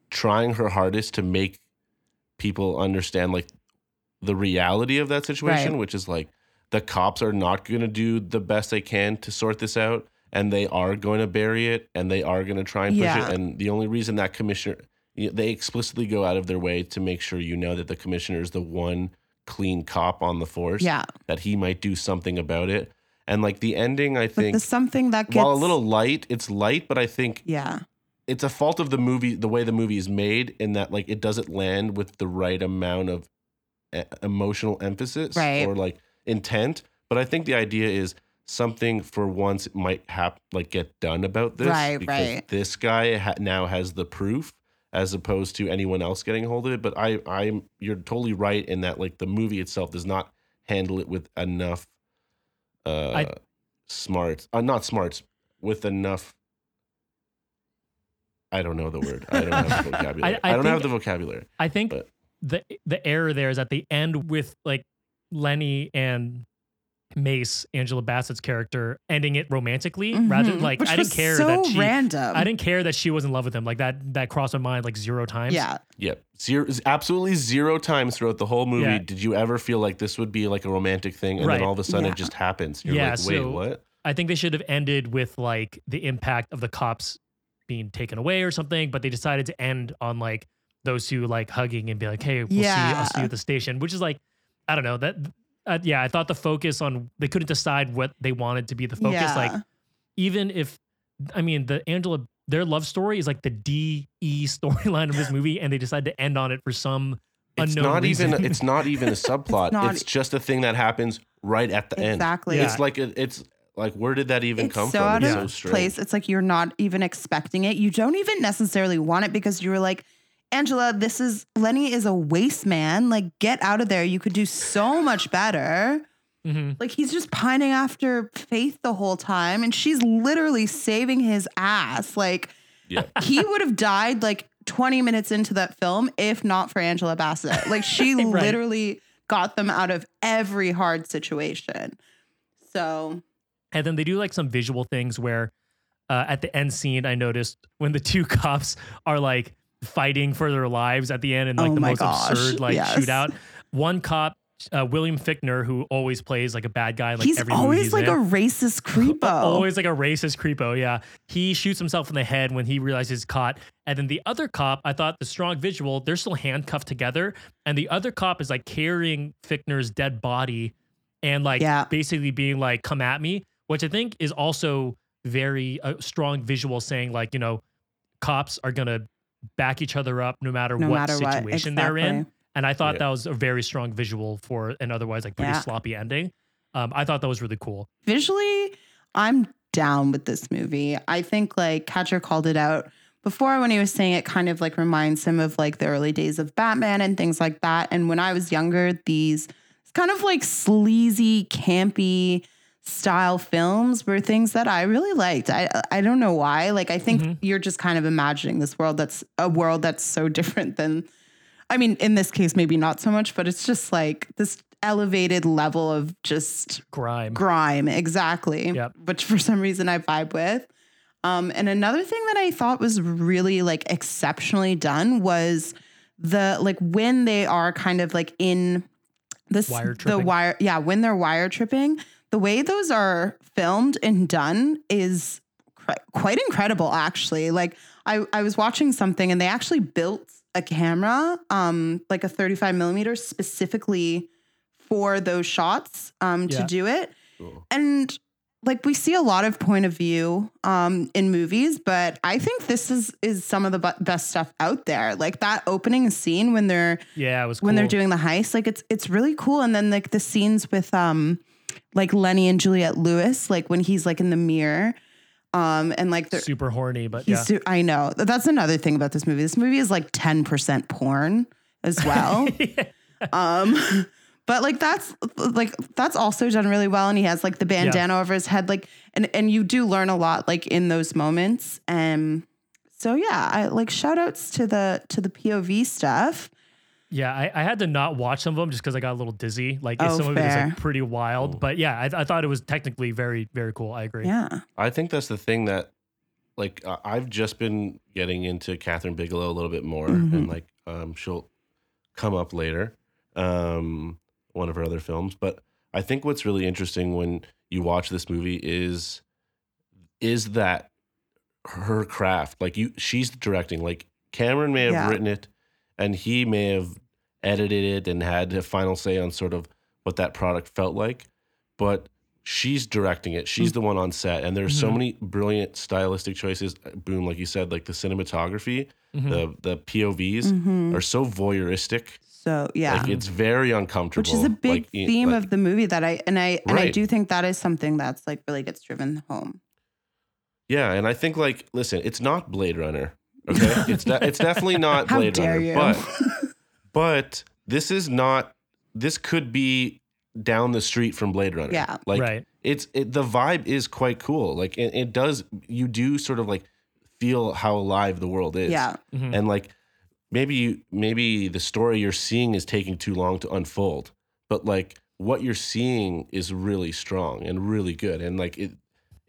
trying her hardest to make people understand like the reality of that situation, Right. which is like the cops are not going to do the best they can to sort this out, and they are going to bury it, and they are going to try and push Yeah. it. And the only reason that commissioner, they explicitly go out of their way to make sure you know that the commissioner is the one clean cop on the force Yeah. that he might do something about it. And like the ending, I But think, something that gets while a little light, it's light, but I think Yeah. it's a fault of the movie, the way the movie is made, in that like it doesn't land with the right amount of emotional emphasis Right. or like intent. But I think the idea is something for once might have like get done about this, Right, because right. this guy ha- now has the proof as opposed to anyone else getting a hold of it. But I, I'm, you're totally right in that like the movie itself does not handle it with enough, uh, I- smarts, uh, not smarts, with enough. I don't know the word. I don't have the vocabulary. I, I don't have the vocabulary. I think But- the the error there is at the end with like Lenny and Mace, Angela Bassett's character, ending it romantically rather Mhm. like Which I didn't care so that she random. I didn't care that she was in love with him. Like that that crossed my mind like zero times. Yeah. Yep. Zero, absolutely zero times throughout the whole movie Yeah. did you ever feel like this would be like a romantic thing, and Right. then all of a sudden Yeah. it just happens. You're Yeah, like, wait, so- what? I think they should have ended with like the impact of the cops being taken away or something, but they decided to end on like those two like hugging and be like, "Hey, we'll see. I'll see you at the station," which is like, I don't know that. Uh, yeah, I thought the focus on they couldn't decide what they wanted to be the focus. yeah. Like, even if, I mean, the Angela their love story is like the D E storyline of this movie, and they decided to end on it for some It's unknown not reason. even. It's not even a subplot. it's, not- just a thing that happens right at the end. exactly. Yeah. It's like a, it's like where did that even it's come so from? out It's of so strange. place. It's like you're not even expecting it. You don't even necessarily want it because you were like, Angela, this is Lenny is a waste man. Like, get out of there. You could do so much better. Mhm. Like he's just pining after Faith the whole time, and she's literally saving his ass. Like Yeah. he would have died like 20 minutes into that film if not for Angela Bassett. Like she Right. literally got them out of every hard situation. So And then they do like some visual things where uh, at the end scene, I noticed when the two cops are like fighting for their lives at the end and like Oh the most gosh, absurd like yes. shootout. One cop, uh, William Fichtner, who always plays like a bad guy, like he's every movie always he's like in. a racist creepo. Always like a racist creepo, yeah. He shoots himself in the head when he realizes he's caught. And then the other cop, I thought the strong visual, they're still handcuffed together. And the other cop is like carrying Fichtner's dead body and like Yeah. basically being like, come at me, which I think is also very uh, strong visual saying like, you know, cops are going to back each other up no matter no what matter what. situation they're in. And I thought Yeah. that was a very strong visual for an otherwise like pretty Yeah. sloppy ending. Um, I thought that was really cool. Visually, I'm down with this movie. I think like Catcher called it out before when he was saying it kind of like reminds him of like the early days of Batman and things like that. And when I was younger, these kind of like sleazy, campy style films were things that I really liked. I I don't know why. Like I think Mhm. you're just kind of imagining this world that's a world that's so different than I mean, in this case, maybe not so much, but it's just like this elevated level of just Grime. grime exactly Yep. which for some reason i vibe with um, and another thing that i thought was really like exceptionally done was the like when they are kind of like in this Wire the wire yeah when they're wire tripping the way those are filmed and done is cr- quite incredible actually. Like I, I was watching something and they actually built a camera um like a 35 millimeter specifically for those shots um to do it. Cool. and like we see a lot of point of view um in movies but i think this is is some of the bu- best stuff out there. Like that opening scene when they're Yeah, it was when they're doing the heist like it's it's really cool. And then like the scenes with um like lenny and juliette lewis like when he's like in the mirror um and like they're super horny, but yeah. su- I know. That's another thing about this movie. This movie is like 10% porn as well. um but like that's like that's also done really well and he has like the bandana over his head like and and you do learn a lot like in those moments. And so yeah, I like shout outs to the to the POV stuff. Yeah, I, I had to not watch some of them just because I got a little dizzy. Like Oh, some of it is fair. like pretty wild. But yeah, I, I thought it was technically very, very cool. I agree. Yeah. I think that's the thing that, like, uh, I've just been getting into Kathryn Bigelow a little bit more, Mhm. and like, um, she'll come up later, um, one of her other films. But I think what's really interesting when you watch this movie is, is that her craft. Like you, she's directing. Like Cameron may have Yeah. written it, and he may have edited it and had a final say on sort of what that product felt like, but she's directing it. She's the one on set, and there's so Mhm. many brilliant stylistic choices. Boom, like you said, like the cinematography, Mhm. the the POVs Mhm. are so voyeuristic. So yeah. Like it's very uncomfortable. Which is a big like, theme like- of the movie that I and I and I do think that is something that's like really gets driven home. Yeah, and I think like listen, it's not Blade Runner. Okay, it's de- it's definitely not How Blade dare Runner, you? but but this is not. This could be down the street from Blade Runner. Yeah. like right. it's it, the vibe is quite cool. Like it, it does. You do sort of like feel how alive the world is. yeah. Mhm. and like maybe you maybe the story you're seeing is taking too long to unfold but like what you're seeing is really strong and really good and like it,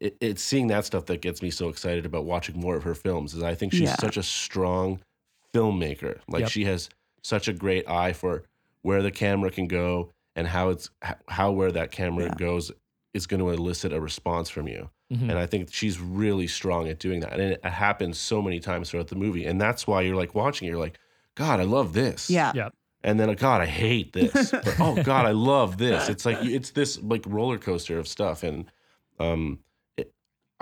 it it's seeing that stuff that gets me so excited about watching more of her films is i think she's Yeah. such a strong filmmaker like Yep. she has such a great eye for where the camera can go and how it's how where that camera Yeah. goes is going to elicit a response from you Mhm. and I think she's really strong at doing that. And it, it happens so many times throughout the movie. And that's why you're like watching it, you're like, God, I love this. Yeah. Yeah. And then, God, I hate this. But, oh, God, I love this. It's like, it's this like roller coaster of stuff. And um, it,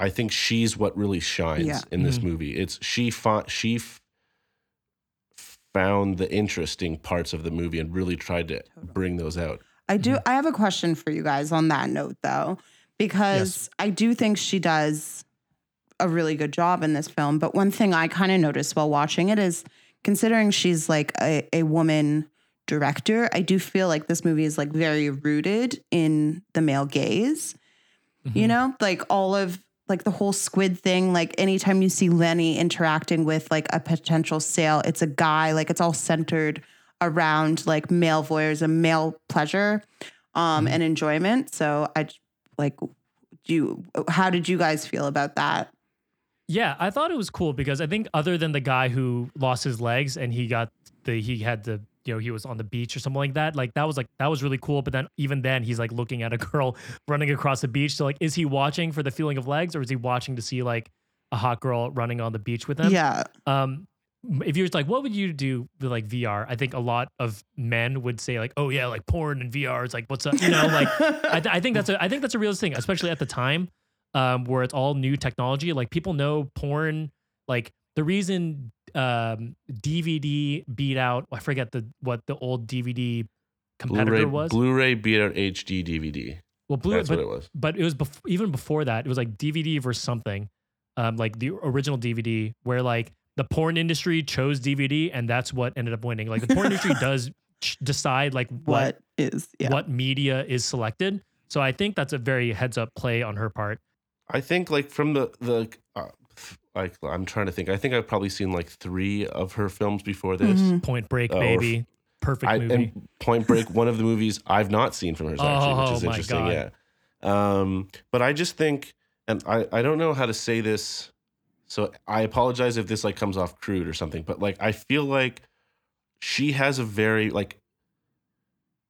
I think she's what really shines Yeah. in this Mhm. movie. It's she, fa- she f- found the interesting parts of the movie and really tried to bring those out. I do. Mm-hmm. I have a question for you guys on that note, though, because I do think she does a really good job in this film. But one thing I kind of noticed while watching it is, considering she's like a, a woman director, I do feel like this movie is like very rooted in the male gaze. You Mhm. know, like all of like the whole squid thing. Like anytime you see Lenny interacting with like a potential sale, it's a guy. Like it's all centered around like male voyeurs, voyeurism, male pleasure, um, Mhm. and enjoyment. So i like, do you? How did you guys feel about that? Yeah, I thought it was cool because I think other than the guy who lost his legs and he got the he had the you know he was on the beach or something like that, like that was like that was really cool. But then even then he's like looking at a girl running across the beach. So like, is he watching for the feeling of legs or is he watching to see like a hot girl running on the beach with him? Yeah, Um, if you're like, what would you do with like VR? I think a lot of men would say like, oh yeah, like porn and VR is like what's up, you know, like I, th- I think that's a I think that's a real thing, especially at the time um, where it's all new technology. Like people know porn. Like the reason um, DVD beat out, I forget the what the old DVD competitor Blu-ray, was. Blu-ray beat out HD DVD. well, Blu-ray, That's but, what it was. but it was bef- even before that. It was like DVD versus something, um, like the original DVD, where like the porn industry chose DVD, and that's what ended up winning. Like the porn industry does ch- decide like what what is? Yeah, what media is selected. So I think that's a very heads up play on her part. I think like from the the uh, like I'm trying to think. I think I've probably seen like three of her films before this. Mhm. Point Break, Oh, or baby, perfect I, movie. and Point Break, one of the movies I've not seen from hers actually, which Oh, is my interesting. God. Yeah, um, but I just think, and I I don't know how to say this, so I apologize if this like comes off crude or something. But like I feel like she has a very like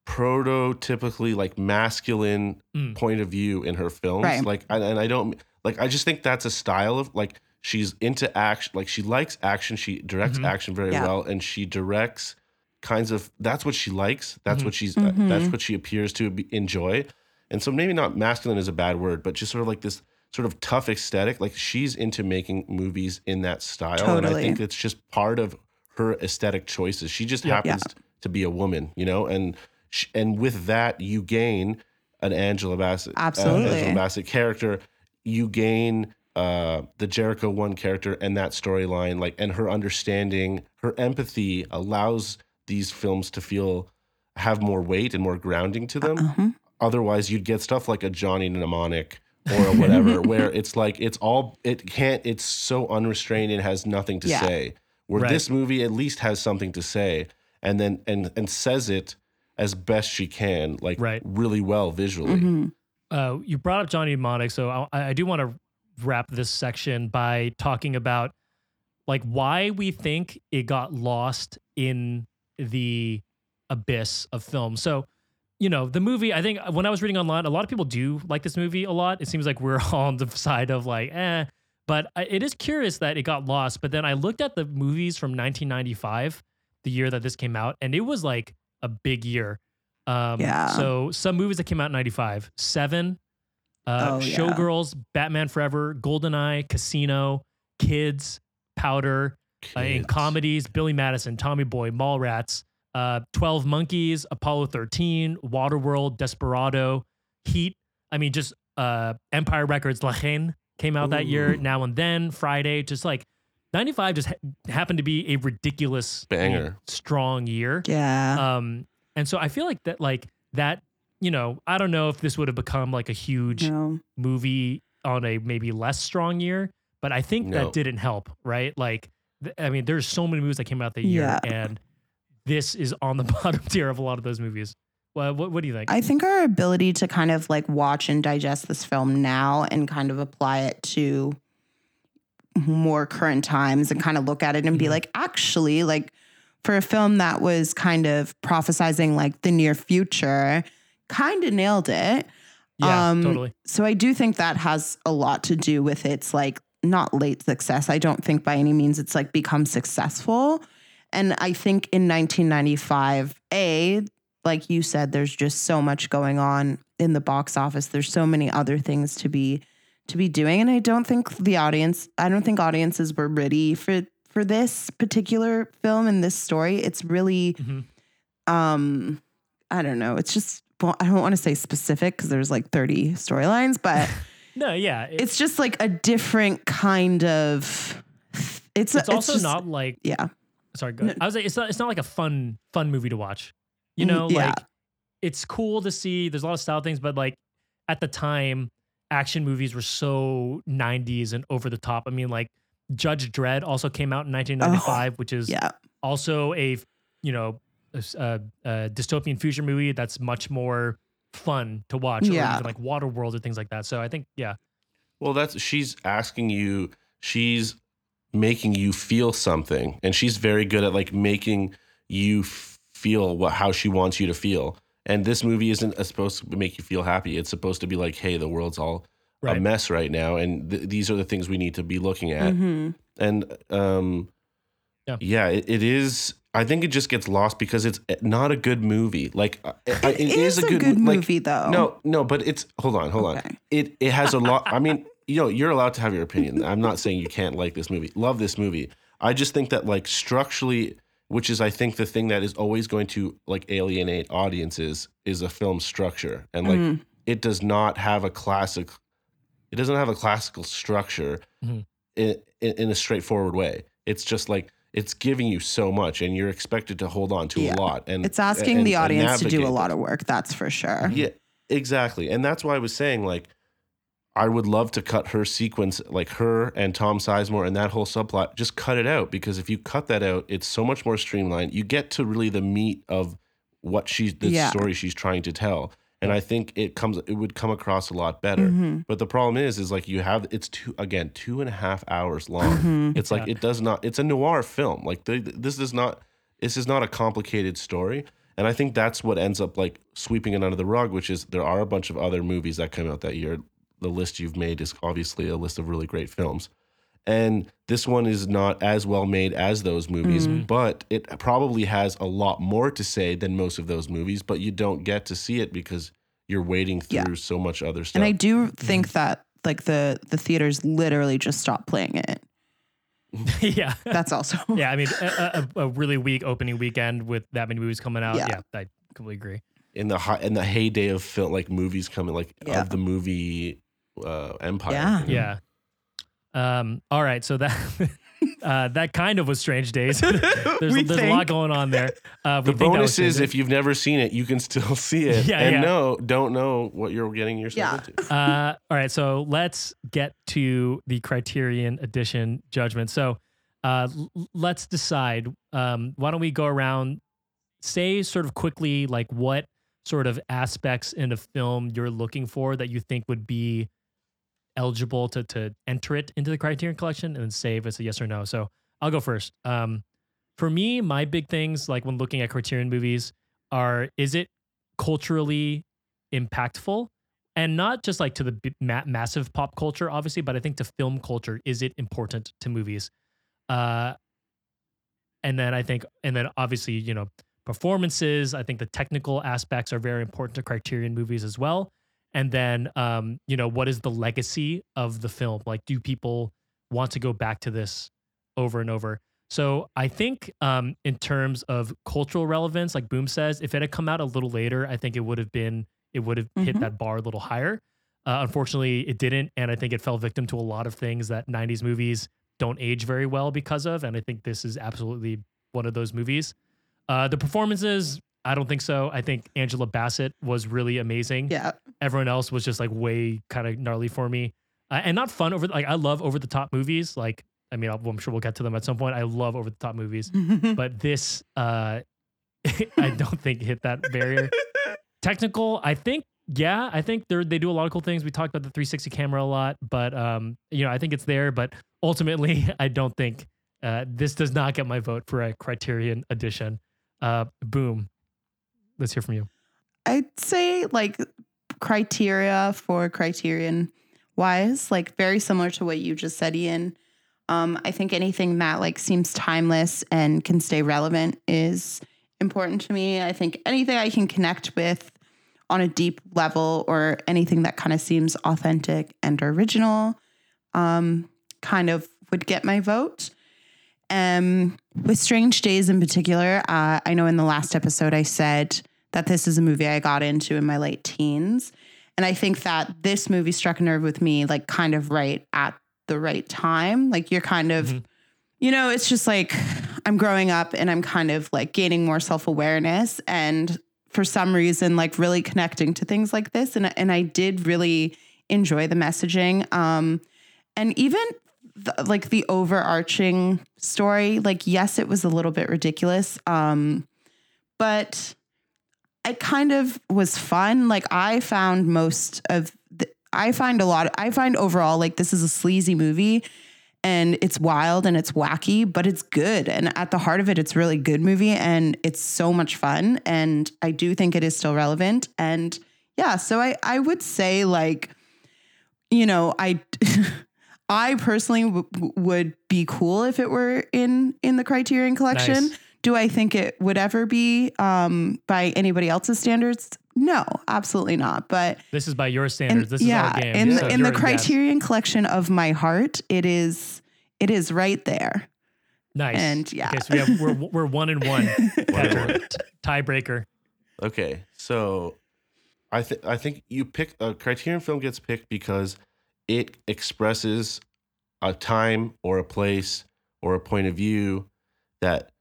prototypically like masculine Mm. point of view in her films. Right. Like, and, and I don't like. I just think that's a style of like she's into action. Like she likes action. She directs Mhm. action very Yeah. well, and she directs kinds of. That's what she likes. That's Mhm. what she's. Uh, Mhm. that's what she appears to be, enjoy. And so maybe not masculine is a bad word, but just sort of like this sort of tough aesthetic. Like she's into making movies in that style, and I think it's just part of her aesthetic choices. She just Yeah. happens to be a woman, you know, and sh- and with that you gain an Angela Bassett, uh, Absolutely. Angela Bassett character. You gain uh, the Jericho one character and that storyline, like, and her understanding, her empathy allows these films to feel have more weight and more grounding to them. Uh-huh. Otherwise, you'd get stuff like a Johnny Mnemonic or a whatever, where it's like it's all it can't. It's so unrestrained. It has nothing to Yeah. say. Where Right. this movie at least has something to say, and then and and says it as best she can, like Right. really well visually. Mhm. uh, you brought up Johnny Mnemonic, so I, I do want to wrap this section by talking about like why we think it got lost in the abyss of film. So, you know, the movie. I think when I was reading online, a lot of people do like this movie a lot. It seems like we're all on the side of like, eh. But it is curious that it got lost. But then I looked at the movies from 1995, the year that this came out, and it was like a big year. Um, Yeah. So some movies that came out in 95, Seven, uh, Oh, yeah. Showgirls, Batman Forever, Goldeneye, Casino, Kids, Powder, uh, in comedies, Billy Madison, Tommy Boy, Mallrats, uh, 12 Monkeys, Apollo 13, Waterworld, Desperado, Heat. I mean, just uh, Empire Records, La Haine came out that year. Now and Then, Friday, just like 95 just ha- happened to be a ridiculous Banger. strong year. Yeah. Um, and so I feel like that, like that, you know, I don't know if this would have become like a huge no. movie on a maybe less strong year, but I think No. that didn't help, right? Like, th- I mean, there's so many movies that came out that year, Yeah. and this is on the bottom tier of a lot of those movies. Well, what, what do you think? I think our ability to kind of like watch and digest this film now and kind of apply it to more current times and kind of look at it and be Mhm. like, actually, like for a film that was kind of prophesizing like the near future, kind of nailed it. yeah, um, totally. So I do think that has a lot to do with its like not late success. I don't think by any means it's like become successful. And I think in 1995, A, like you said, there's just so much going on in the box office. There's so many other things to be to be doing. And I don't think the audience, I don't think audiences were ready for for this particular film and this story. It's really Mhm. um I don't know. It's just I don't want to say specific because there's like 30 storylines, but No, yeah, it- it's just like a different kind of it's it's also just- not like yeah. sorry, go ahead. I was like, it's not it's not like a fun fun movie to watch. You Mm, know, yeah. like it's cool to see. There's a lot of style things, but like at the time, action movies were so 90s and over the top. I mean, like Judge Dredd also came out in 1995, which is Yeah. also a you know a, s- a- a dystopian future movie that's much more fun to watch. Or Yeah. even like Waterworld or things like that. So I think yeah, Well, that's she's asking you. She's making you feel something, and she's very good at like making you feel what how she wants you to feel. And this movie isn't supposed to make you feel happy. It's supposed to be like, hey, the world's all a mess right now, and th- these are the things we need to be looking at. Mhm. And um, Yeah. yeah, it, it is. I think it just gets lost because it's not a good movie. Like uh, it, It is a good like, movie though. no, no, but it's hold on, hold Okay. on. It it has a lot. I mean, you know, you're allowed to have your opinion. I'm not saying you can't like this movie. Love this movie. I just think that like structurally, which is I think the thing that is always going to like alienate audiences is a film structure, and like Mhm. it does not have a classic. It doesn't have a classical structure Mhm. in, in in a straightforward way. It's just like it's giving you so much, and you're expected to hold on to Yeah. a lot. And It's asking and- the audience to do a lot of work, that's for sure. Yeah, exactly. And that's why I was saying, like, I would love to cut her sequence, like her and Tom Sizemore and that whole subplot, just cut it out because if you cut that out, it's so much more streamlined. You get to really the meat of what she's the Yeah. story she's trying to tell. And I think it comes it would come across a lot better. Mhm. But the problem is, is like you have it's two again two and a half hours long. Mhm. It's like Yeah. it does not. It's a noir film. Like the, this is not. This is not a complicated story. And I think that's what ends up like sweeping it under the rug. Which is there are a bunch of other movies that come out that year. The list you've made is obviously a list of really great films. And this one is not as well made as those movies, Mm. but it probably has a lot more to say than most of those movies. But you don't get to see it because you're waiting Yeah. through so much other stuff. And I do think that like the the theaters literally just stopped playing it. yeah. That's also yeah, I mean, a, a, a really weak opening weekend with that many movies coming out. Yeah. Yeah, I completely agree. in the high, in the heyday of film, like movies coming, like Yeah. of the movie uh, empire. Yeah. you know? Yeah. Um. All right. So that uh, that kind of was Strange Days. there's We there's a lot going on there. Uh, The we think that was bonus is if you've never seen it, you can still see it Yeah, and yeah. know don't know what you're getting yourself Yeah. into. Uh, all right, so let's get to the Criterion Edition judgment. So uh, l- let's decide. Um, why don't we go around say sort of quickly like what sort of aspects in a film you're looking for that you think would be eligible to to enter it into the Criterion Collection, and then if it's a yes or no. So I'll go first. Um, for me, my big things like when looking at Criterion movies are: is it culturally impactful? And not just like to the ma- massive pop culture, obviously, but I think to film culture, is it important to movies? Uh, and then I think, and then obviously, you know, performances. I think the technical aspects are very important to Criterion movies as well. And then, um, you know, what is the legacy of the film? Like, do people want to go back to this over and over? So I think, um, in terms of cultural relevance, like Boom says, if it had come out a little later, I think it would have been, it would have hit Mhm. that bar a little higher. Uh, unfortunately, it didn't, and I think it fell victim to a lot of things that '90s movies don't age very well because of. And I think this is absolutely one of those movies. Uh, the performances, I don't think so. I think Angela Bassett was really amazing. Yeah. Everyone else was just like way kind of gnarly for me, uh, and not fun over. Like I love over the top movies. Like I mean, I'll, I'm sure we'll get to them at some point. I love over the top movies, but this, uh, I don't think hit that barrier. Technical, I think. Yeah, I think they they do a lot of cool things. We talked about the 360 camera a lot, but um, you know, I think it's there. But ultimately, I don't think uh, this does not get my vote for a Criterion edition. Uh, boom. Let's hear from you. I'd say like criteria for criterion wise, like very similar to what you just said, Ian. Um, I think anything that like seems timeless and can stay relevant is important to me. I think anything I can connect with on a deep level or anything that kind of seems authentic and original um, kind of would get my vote. Um, with Strange Days in particular, uh, I know in the last episode I said that this is a movie I got into in my late teens. And I think that this movie struck a nerve with me, like kind of right at the right time. Like you're kind of, Mhm. you know, it's just like I'm growing up and I'm kind of like gaining more self awareness and for some reason, like really connecting to things like this. And, and I did really enjoy the messaging. Um, and even the, like the overarching story, like, yes, it was a little bit ridiculous. Um, but it kind of was fun. Like I found most of the, I find a lot, I find overall like this is a sleazy movie and it's wild and it's wacky, but it's good. And at the heart of it, it's really good movie and it's so much fun. And I do think it is still relevant. And yeah, so I, I would say like, you know, I, I personally w- would be cool if it were in in the Criterion Collection. Nice. Do I think it would ever be um, by anybody else's standards? No, absolutely not. But This is by your in, standards. this yeah, is our game. in so the, in the a guest. Criterion Collection of my heart, it is it is right there. Nice. and yeah. Okay, so we have we're we're one and one. One and Patrick. Tiebreaker. Okay, so I think I think you pick a Criterion film gets picked because it expresses a time or a place or a point of view that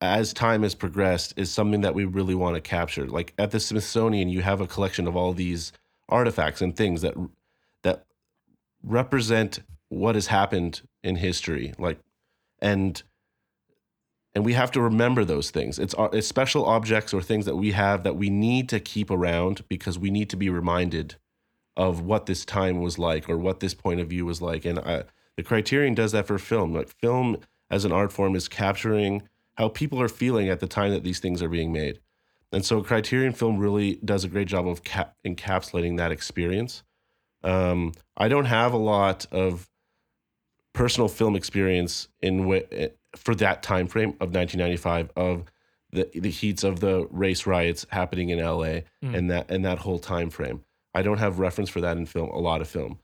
as time has progressed is something that we really want to capture. Like at the Smithsonian, you have a collection of all these artifacts and things that that represent what has happened in history. Like and and we have to remember those things. It's, uh, it's special objects or things that we have that we need to keep around because we need to be reminded of what this time was like or what this point of view was like. And uh, the Criterion does that for film. Like film as an art form is capturing how people are feeling at the time that these things are being made. And so Criterion Film really does a great job of cap- encapsulating that experience. Um, I don't have a lot of personal film experience in wh- for that time frame of 1995 of the the heats of the race riots happening in LA Mm. and that and that whole time frame. I don't have reference for that in film, a lot of film.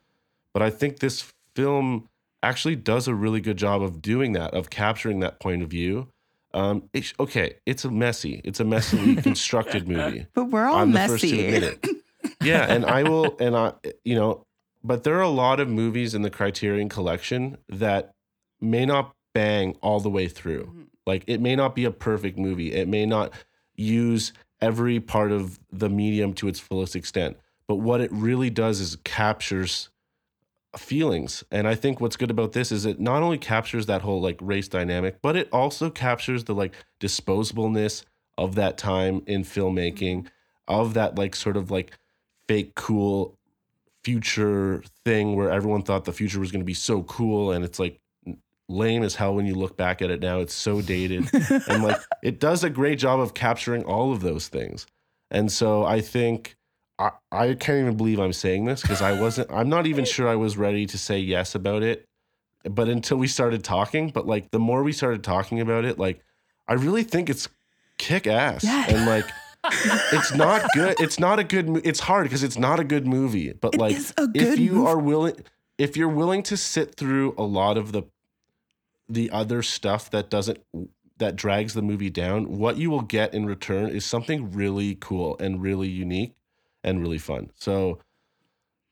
But I think this film actually does a really good job of doing that, of capturing that point of view. Um, it's, okay, it's a messy, it's a messily constructed movie. But we're all I'm the first to messy. admit it. Yeah, and I will, and I, you know, but there are a lot of movies in the Criterion Collection that may not bang all the way through. Mm-hmm. Like it may not be a perfect movie. It may not use every part of the medium to its fullest extent. But what it really does is captures feelings. And I think what's good about this is it not only captures that whole like race dynamic, but it also captures the like disposableness of that time in filmmaking, of that like sort of like fake cool future thing where everyone thought the future was going to be so cool and it's like lame as hell when you look back at it now. It's so dated. and like it does a great job of capturing all of those things. And so I think I, I can't even believe I'm saying this because I wasn't I'm not even sure I was ready to say yes about it. But until we started talking, but like the more we started talking about it, like I really think it's kick ass. Yeah. And like it's not good. It's not a good. It's hard because it's not a good movie. But It like, if you movie. are willing, if you're willing to sit through a lot of the, the other stuff that doesn't that drags the movie down, what you will get in return is something really cool and really unique and really fun. So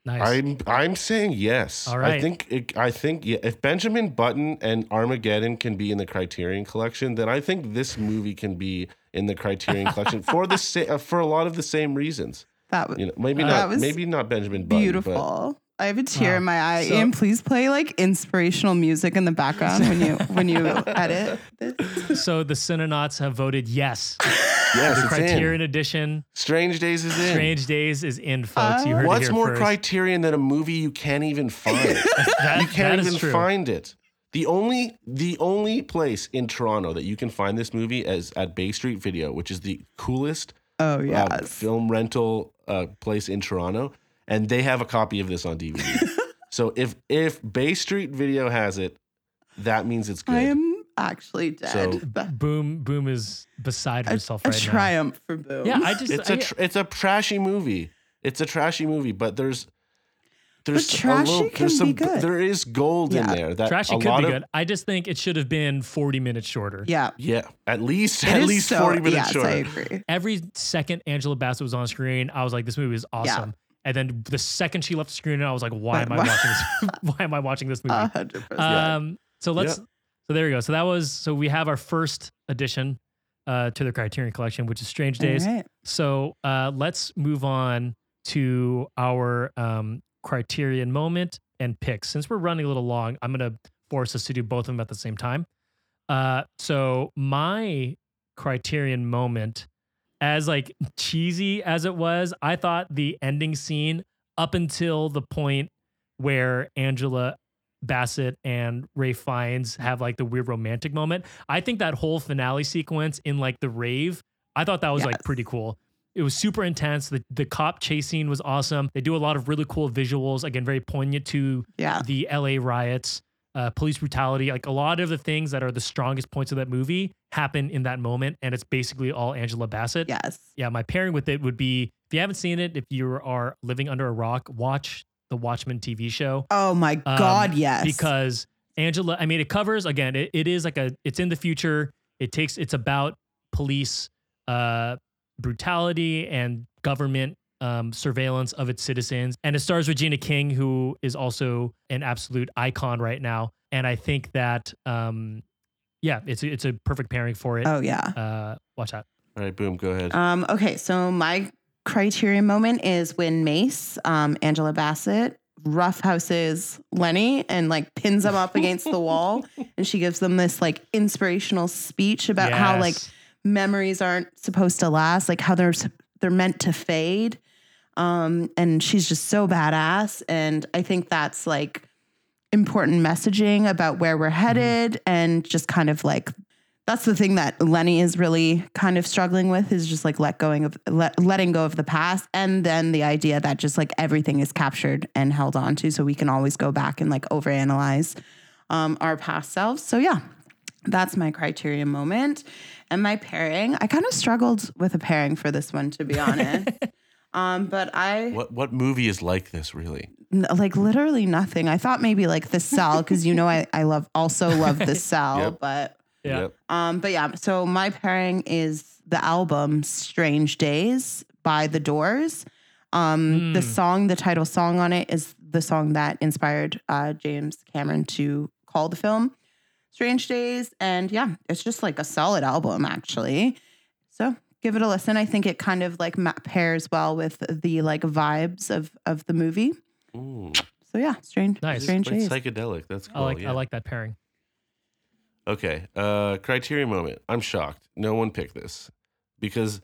Nice. I'm I'm saying yes. All I think it, I think yeah, if Benjamin Button and Armageddon can be in the Criterion Collection, then I think this movie can be in the Criterion Collection for the sa- uh, for a lot of the same reasons. That was You know, maybe Uh, That not was maybe not Benjamin Button, beautiful. I have a tear Wow. in my eye. So- Ian, please play like inspirational music in the background when you when you edit. This. so the Cinenauts have voted yes. Yes, The Criterion in. edition, Strange Days is in. Strange Days is in, folks. You heard it What's here more first. Criterion than a movie you can't even find? That, you can't that is even true. find it. The only the only place in Toronto that you can find this movie is at Bay Street Video, which is the coolest Oh uh, film rental uh, place in Toronto, and they have a copy of this on DVD. so if if Bay Street Video has it, that means it's good. I am actually dead. So- Boom, Boom is beside a, herself a right triumph for Boom. Yeah, I just it's I, a tr- it's a trashy movie. It's a trashy movie, but there's there's trashy a little, can there's be good. there is gold Yeah. in there that trashy a could lot be of good. I just think it should have been 40 minutes shorter. yeah. yeah at least It at least so- forty minutes yes, shorter. I agree. Every second Angela Bassett was on screen, I was like, this movie is awesome. And then the second she left the screen, I was like, why am I watching this? why am I watching this movie? Hundred percent. Um, so let's. Yeah. So there we go. So that was. So we have our first addition uh, to the Criterion Collection, which is Strange Days. All right. So uh, let's move on to our um, Criterion moment and picks. Since we're running a little long, I'm going to force us to do both of them at the same time. Uh, so my Criterion moment, as like cheesy as it was, I thought the ending scene up until the point where Angela Bassett and Ralph Fiennes have like the weird romantic moment. I think that whole finale sequence in like the rave, I thought that was like pretty cool. It was super intense. The the cop chase scene was awesome. They do a lot of really cool visuals, again, very poignant to Yeah. the LA riots, uh, police brutality. Like a lot of the things that are the strongest points of that movie happen in that moment, and it's basically all Angela Bassett. Yes. Yeah, my pairing with it would be if you haven't seen it, if you are living under a rock, watch the Watchmen TV show Oh my Um, God. Yes. because Angela, I mean, it covers again. It, it is like a. It's in the future. It takes. It's about police uh, brutality and government um, surveillance of its citizens, and it stars Regina King, who is also an absolute icon right now. And I think that, um, yeah, it's a, it's a perfect pairing for it. Oh yeah. Uh, watch out. All right, boom, go ahead. Um, okay, so my criterion moment is when Mace, um, Angela Bassett, roughhouses Lenny and like pins him up against the wall, and she gives them this like inspirational speech about how like memories aren't supposed to last, like how they're they're meant to fade. Um, and she's just so badass, and I think that's like important messaging about where we're headed, and just kind of like that's the thing that Lenny is really kind of struggling with is just like let going of let, letting go of the past and then the idea that just like everything is captured and held on to so we can always go back and like overanalyze um, our past selves. So yeah, that's my criterion moment. And my pairing, I kind of struggled with a pairing for this one to be honest. Um, but I what what movie is like this really? n- like literally nothing. I thought maybe like the cell because you know I I love also love the cell, Yep. but Yeah. Yep. um, but yeah, so my pairing is the album Strange Days by The Doors. Um, The Mm. song, the title song on it is the song that inspired uh, James Cameron to call the film Strange Days. And yeah, it's just like a solid album, actually. So give it a listen. I think it kind of like pairs well with the like vibes of of the movie. Ooh, So yeah, Strange, Nice. Strange quite psychedelic. That's cool. I like yeah. I like that pairing. Okay. Uh Criterion moment. I'm shocked. No one picked this. because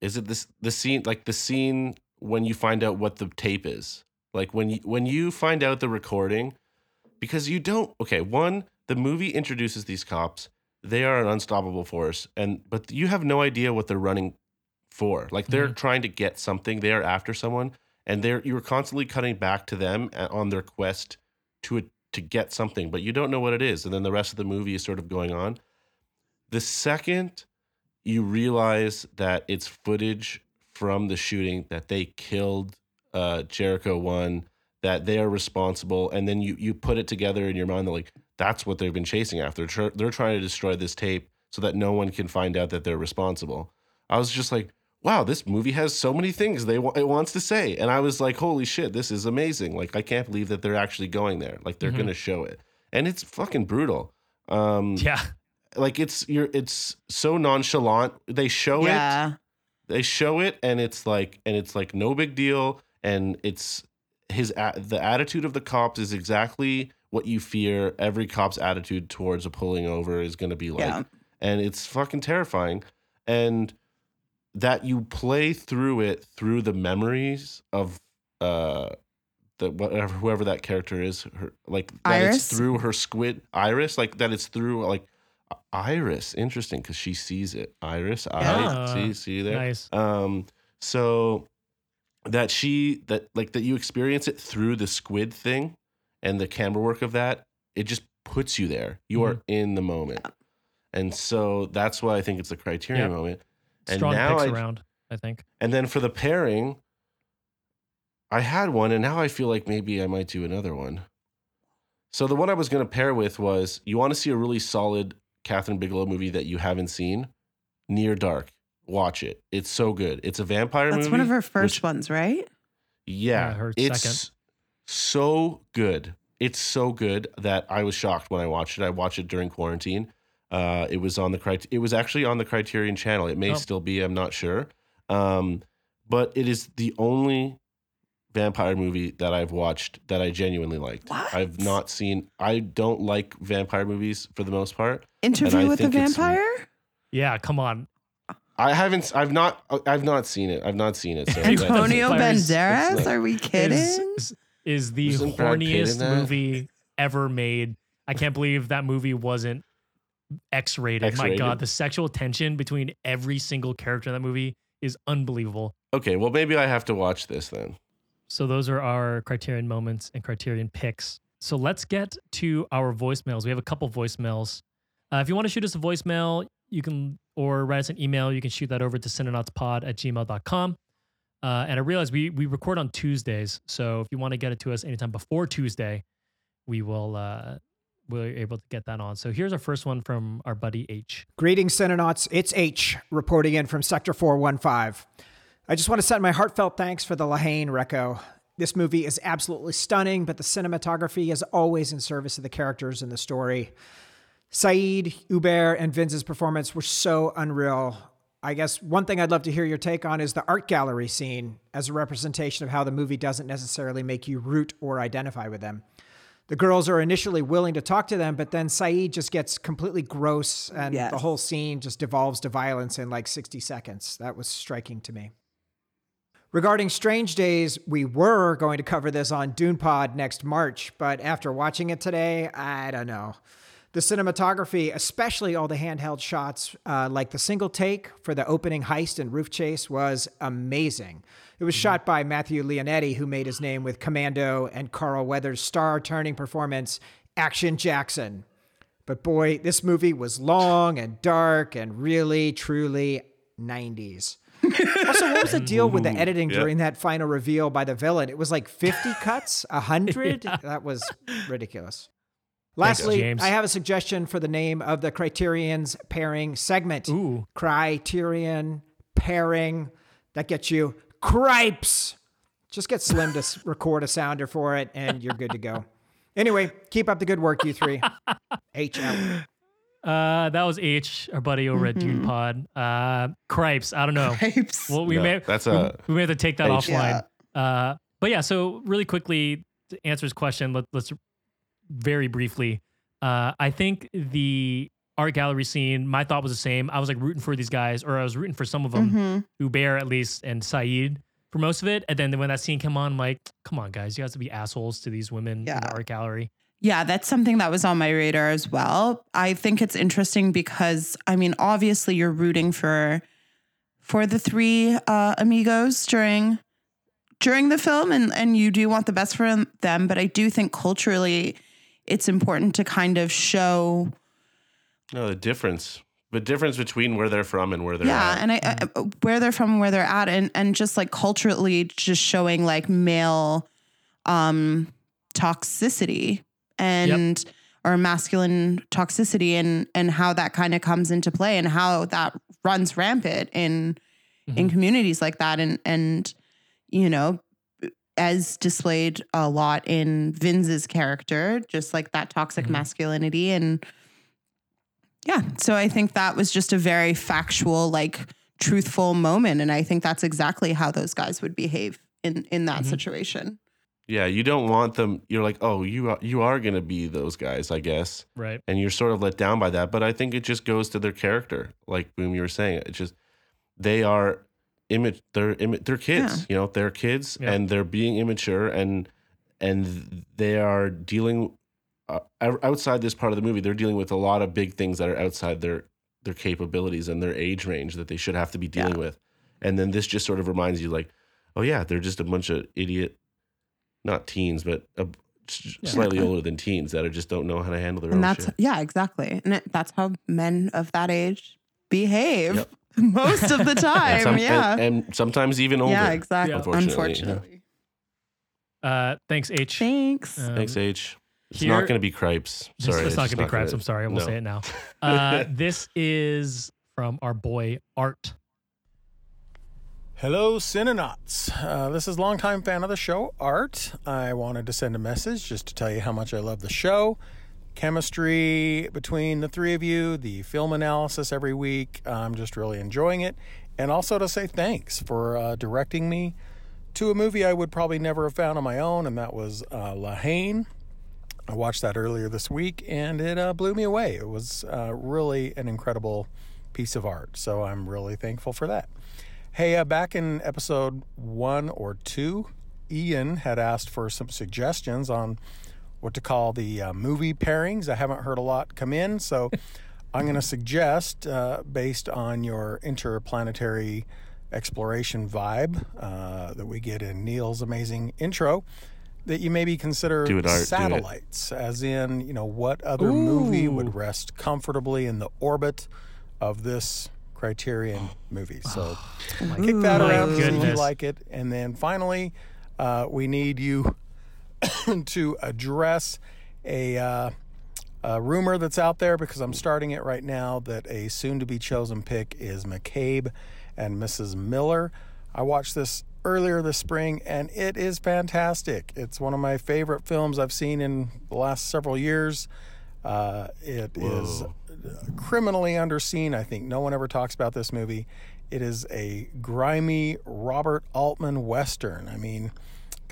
is it this the scene like the scene when you find out what the tape is like when you when you find out the recording because you don't okay one the movie introduces these cops they are an unstoppable force and but you have no idea what they're running for. Like they're trying to get something they are after someone and they're you're constantly cutting back to them on their quest to it to get something but you don't know what it is and then the rest of the movie is sort of going on. The second you realize that it's footage from the shooting that they killed uh, Jericho one, that they are responsible, and then you you put it together in your mind that like that's what they've been chasing after. They're, they're trying to destroy this tape so that no one can find out that they're responsible. I was just like, wow, this movie has so many things they it wants to say, and I was like, holy shit, this is amazing. Like I can't believe that they're actually going there. Like they're Mhm. gonna show it, and it's fucking brutal. Um, Yeah. like it's you're it's so nonchalant. They show it they show it and it's like and it's like no big deal and it's his a- the attitude of the cops is exactly what you fear every cop's attitude towards a pulling over is going to be like Yeah. and it's fucking terrifying and that you play through it through the memories of uh the whatever whoever that character is her like that Iris? it's through her squid iris like that it's through like iris interesting because she sees it iris Yeah. I, see see there Nice. um so that she that like that you experience it through the squid thing and the camera work of that it just puts you there. You are mm-hmm. in the moment. And so that's why i think it's a criterion Yep. moment. And Strong now picks I, around, I think. and then for the pairing i had one and now i feel like maybe i might do another one. So the one i was going to pair with was you want to see a really solid Kathryn Bigelow movie that you haven't seen? Near dark watch it it's so good it's a vampire That's movie That's one of her first which- ones, right? yeah, Yeah, it's second. so good. It's so good that I was shocked when I watched it. I watched it during quarantine. Uh, it was on the crit- It was actually on the Criterion Channel. It may Oh. still be. I'm not sure. Um, but it is the only vampire movie that I've watched that I genuinely liked. What? I've not seen. I don't like vampire movies for the most part. Interview with a vampire? Yeah, come on. I haven't. I've not. I've not seen it. I've not seen it. So that doesn't- Antonio Banderas? it's not- Are we kidding? Is, is, is the Wasn't Brad Pitt in horniest movie ever made. I can't believe that movie wasn't X rated. My X-rated? God, the sexual tension between every single character in that movie is unbelievable. okay. Well, maybe I have to watch this then. So those are our criterion moments and criterion picks. So let's get to our voicemails. We have a couple voicemails. Uh, if you want to shoot us a voicemail, you can, or write us an email, you can shoot that over to cinenautspod at gmail.com. Uh, and I realize we, we record on Tuesdays. So if you want to get it to us anytime before Tuesday, we will, uh, we're able to get that on. So here's our first one from our buddy H. Greetings, Cinenauts. It's H reporting in from Sector 415. I just want to send my heartfelt thanks for the La Haine Reco. This movie is absolutely stunning, but the cinematography is always in service of the characters and the story. Saeed, Hubert, and Vinz's performance were so unreal. I guess one thing I'd love to hear your take on is the art gallery scene as a representation of how the movie doesn't necessarily make you root or identify with them. The girls are initially willing to talk to them, but then Saeed just gets completely gross and Yes. the whole scene just devolves to violence in like 60 seconds. That was striking to me. Regarding Strange Days, we were going to cover this on Dune Pod next March, but after watching it today, I don't know. The cinematography, especially all the handheld shots, uh, like the single take for the opening heist and roof chase, was amazing. It was shot by Matthew Leonetti, who made his name with Commando and Carl Weathers' star turning performance, Action Jackson. But boy, this movie was long and dark and really, truly 90s. also, what was the deal with the editing Yeah. during that final reveal by the villain? It was like 50 cuts, 100? That was ridiculous. Lastly, James. I have a suggestion for the name of the Criterion's pairing segment. Ooh. Criterion pairing. That gets you cripes. Just get Slim to record a sounder for it, and you're good to go. Anyway, keep up the good work, you three. H out. Uh, that was H, our buddy over at Dune Pod. Uh, Cripes, I don't know. Cripes. Well, we No, may that's a- we, may have to take that H. offline. Uh, but yeah, so really quickly to answer his question, let, let's very briefly. Uh, I think the art gallery scene, my thought was the same. I was like rooting for these guys, or I was rooting for some of them, Mhm. Hubert at least, and Saeed for most of it. And then when that scene came on, I'm like, come on, guys, you guys to be assholes to these women in the art gallery. Yeah, that's something that was on my radar as well. I think it's interesting because I mean, obviously you're rooting for for the three uh, amigos during during the film and and you do want the best for them, but I do think culturally it's important to kind of show No, the difference. The difference between where they're from and where they're yeah at. and I, I where they're from where they're at and and just like culturally just showing like male um toxicity and or masculine toxicity and and how that kind of comes into play and how that runs rampant in in communities like that and and you know as displayed a lot in Vinz's character just like that toxic Mhm. masculinity and yeah so i think that was just a very factual like truthful moment and i think that's exactly how those guys would behave in in that Mhm. situation Yeah, you don't want them. You're like, oh, you are, you are gonna be those guys, I guess, Right. and you're sort of let down by that. But I think it just goes to their character, like Boom, you were saying. It just they are image. They're imi- they're kids. Yeah. You know, they're kids, Yeah. and they're being immature, and and they are dealing uh, outside this part of the movie. They're dealing with a lot of big things that are outside their their capabilities and their age range that they should have to be dealing with. And then this just sort of reminds you, like, oh yeah, they're just a bunch of idiot, not teens, but a, s- Yeah. slightly older than teens that are just don't know how to handle their and own that's shit. yeah exactly and it, that's how men of that age behave Yep. Most of the And time some- yeah and, and sometimes even older. yeah exactly Yeah. Unfortunately, unfortunately, Uh, thanks, H. thanks Um, Thanks, H. It's here- not going to be cripes. It's- Sorry, it's, not gonna be crabs. I'm sorry. I will no. say it now. Uh, this is from our boy Art. Hello, Cinenauts. Uh, this is a longtime fan of the show, Art. I wanted to send a message just to tell you how much I love the show. Chemistry between the three of you, the film analysis every week. I'm just really enjoying it. And also to say thanks for uh, directing me to a movie I would probably never have found on my own, and that was uh, La Haine. I watched that earlier this week and it uh, blew me away. It was uh, really an incredible piece of art. So I'm really thankful for that. Hey, uh, back in episode one or two, Ian had asked for some suggestions on what to call the uh, movie pairings. I haven't heard a lot come in, so I'm going to suggest, uh, based on your interplanetary exploration vibe uh, that we get in Neil's amazing intro, that you maybe consider it, Art, satellites, as in, you know, what other movie would rest comfortably in the orbit of this criterion movie. So kick that around, if you like it. And then finally, uh, we need you to address a, uh, a rumor that's out there because I'm starting it right now that a soon to be chosen pick is McCabe and Mrs. Miller. I watched this earlier this spring and it is fantastic. It's one of my favorite films I've seen in the last several years. Uh, it is criminally underseen. I think no one ever talks about this movie. It is a grimy Robert Altman Western. I mean,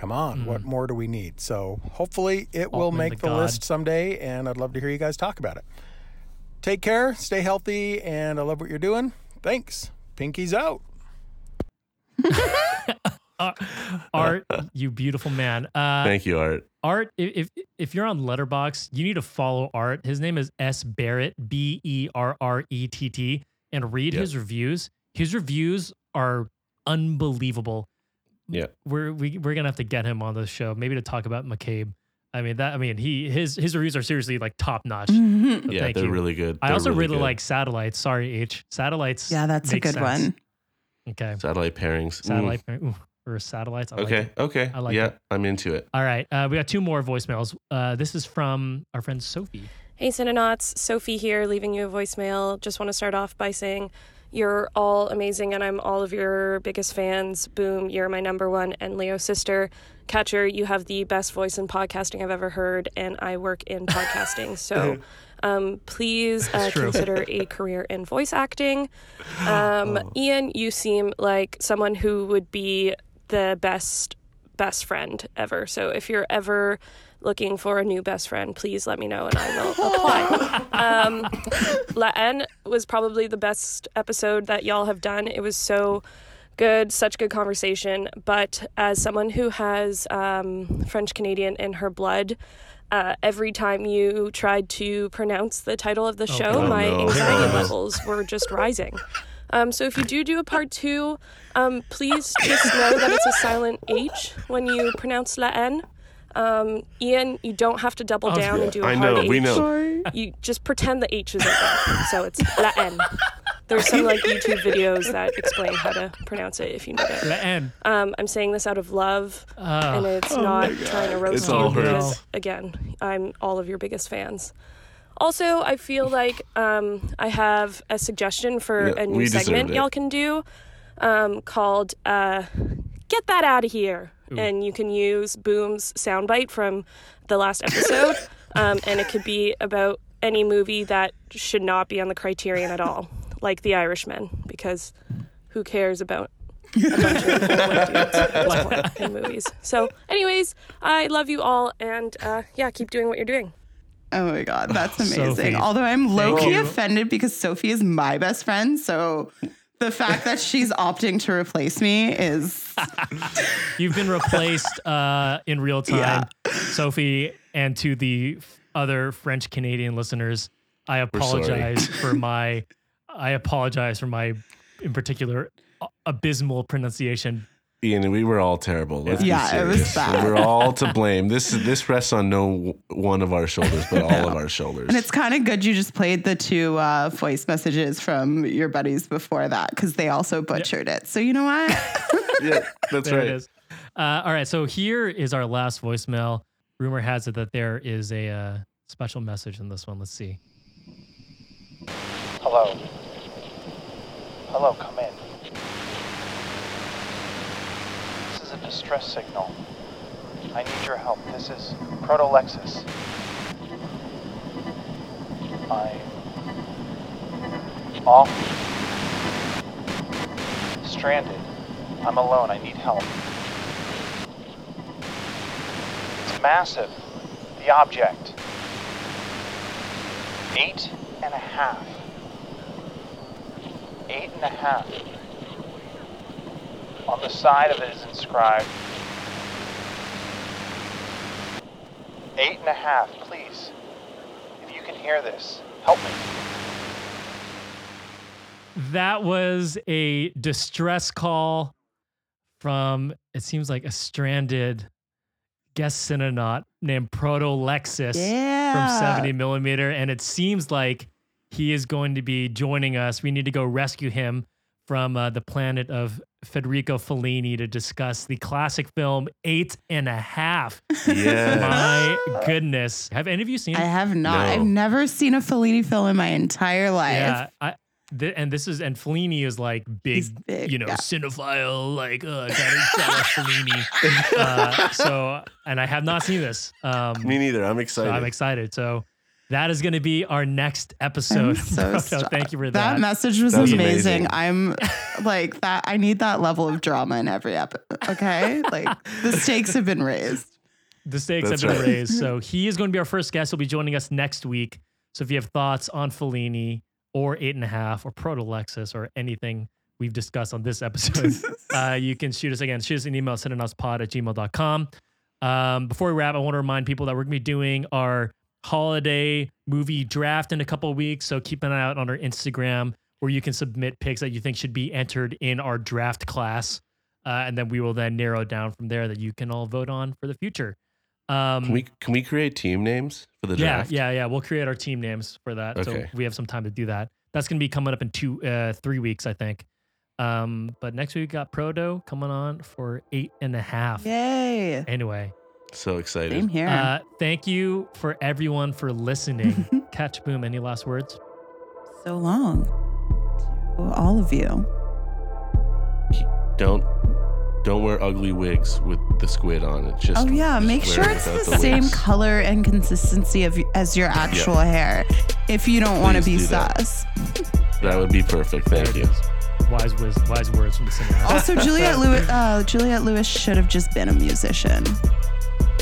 come on, what more do we need? So hopefully it will make the the list someday, and I'd love to hear you guys talk about it. Take care, stay healthy, and I love what you're doing. Thanks. Pinky's out. Uh, Art, you beautiful man. Uh, Thank you, Art. Art, i- if if you're on Letterboxd, you need to follow Art. His name is S Berrett, B E R R E T T, and read Yep. his reviews. His reviews are unbelievable. Yeah. we're we, we're gonna have to get him on the show, maybe to talk about McCabe. I mean that. I mean he his his reviews are seriously like top notch. Mhm. So Yeah, thank they're you. really good. I They're also really, good. like satellites. Sorry, H satellites. yeah that's a good sense. one Okay, satellite pairings. Mm. satellite ooh, or satellites. I like Okay. it. Okay. I like yeah, it. I'm into it. All right, uh, we got two more voicemails. Uh, this is from our friend Sophie. Hey, Cinenauts. Sophie here, leaving you a voicemail. Just want to start off by saying you're all amazing and I'm all of your biggest fans. Boom, you're my number one. And Leo sister, Catcher, you have the best voice in podcasting I've ever heard, and I work in podcasting. So um, please uh, consider a career in voice acting. Um, Ian, you seem like someone who would be the best best friend ever. So if you're ever looking for a new best friend, please let me know and I will apply. um, La Haine was probably the best episode that y'all have done. It was so good, such good conversation. But as someone who has um, French Canadian in her blood, uh, every time you tried to pronounce the title of the show, God. my Oh, no. anxiety Oh. levels were just rising. Um, so if you do do a part two, um, please just know that it's a silent H when you pronounce La Haine. Um, Ian, you don't have to double Oh, down yeah. and do a I hard know, H. we know. Sorry. You just pretend the H isn't there. So it's La Haine. There's some like YouTube videos that explain how to pronounce it if you need it. La Haine. Um, I'm saying this out of love, and Uh, it's not trying to roast It's you all hers. because, again, I'm all of your biggest fans. Also, I feel like um, I have a suggestion for Yeah, a new deserved segment it. y'all can do um, called uh, "Get That Out of Here," and you can use Boom's soundbite from the last episode, um, and it could be about any movie that should not be on the Criterion at all, like The Irishman, because who cares about a bunch of white dudes at this point in movies. So, anyways, I love you all, and uh, yeah, keep doing what you're doing. Oh my god, that's amazing. Sophie, Although I'm low key offended because Sophie is my best friend, so the fact that she's opting to replace me is You've been replaced uh, in real time, Yeah. Sophie, and to the f- other French Canadian listeners, I apologize for my. I apologize for my, in particular, abysmal pronunciation. Ian, we were all terrible. Let's Yeah, be it was bad. We're all to blame. This this rests on no one of our shoulders, but all of our shoulders. and it's kind of good you just played the two uh, voice messages from your buddies before that because they also butchered it. So you know what? yeah, that's There right. it is. Uh, all right, so here is our last voicemail. Rumor has it that there is a uh, special message in this one. Let's see. Hello. Hello, come in. This is a distress signal. I need your help. This is Protolexis. I'm off. Stranded. I'm alone. I need help. It's massive. The object. Eight and a half. Eight and a half. On the side of it is inscribed Eight and a half, please. If you can hear this, help me. That was a distress call from, it seems like a stranded guest Cinenaut named Proto Lexus yeah. from 70 millimeter. And it seems like he is going to be joining us. We need to go rescue him from uh, the planet of Federico Fellini to discuss the classic film Eight and a Half. Yeah. My goodness. Have any of you seen it? I have not. No. I've never seen a Fellini film in my entire life. Yeah, I, th- and this is and Fellini is like big, big, you know, yeah. cinephile, like uh, gotta shout out Fellini. uh, so, and I have not seen this. Um, Me neither. I'm so excited. I'm excited. So that is going to be our next episode. I'm so so stu- thank you for that that. message was, That was amazing. amazing. I'm like that. I need that level of drama in every episode. Okay, like the stakes have been raised. the stakes That's have been right. raised. So he is going to be our first guest. He'll be joining us next week. So if you have thoughts on Fellini or Eight and a Half or Proto Lexus or anything we've discussed on this episode, uh, you can shoot us again. Shoot us an email, cinenautspod at gmail.com. Um, before we wrap, I want to remind people that we're going to be doing our holiday movie draft in a couple of weeks. So keep an eye out on our Instagram where you can submit picks that you think should be entered in our draft class. Uh, and then we will then narrow down from there that you can all vote on for the future. Um, Can we can we create team names for the draft? yeah, yeah. yeah. We'll create our team names for that. So Okay. we have some time to do that. That's going to be coming up in two, uh, three weeks, I think. Um, but next week we got Proto coming on for eight and a half. Yay! Anyway, So excited. Same here. uh, thank you for everyone for listening. Catch Boom. Any last words? so long to all of you. Don't don't wear ugly wigs with the squid on it. Just Oh yeah, just make sure it's without the same wigs. color and consistency of as your actual hair. If you don't want to be do that. That would be perfect. Thank you. it is. Wise, wiz, wise words from the cinema. Also, Juliette Lewis, uh, Juliette Lewis should have just been a musician.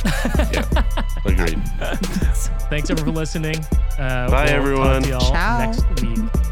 Yeah, agreed. Thanks everyone for listening. Uh, Bye, we'll everyone. Talk to y'all Ciao. next week.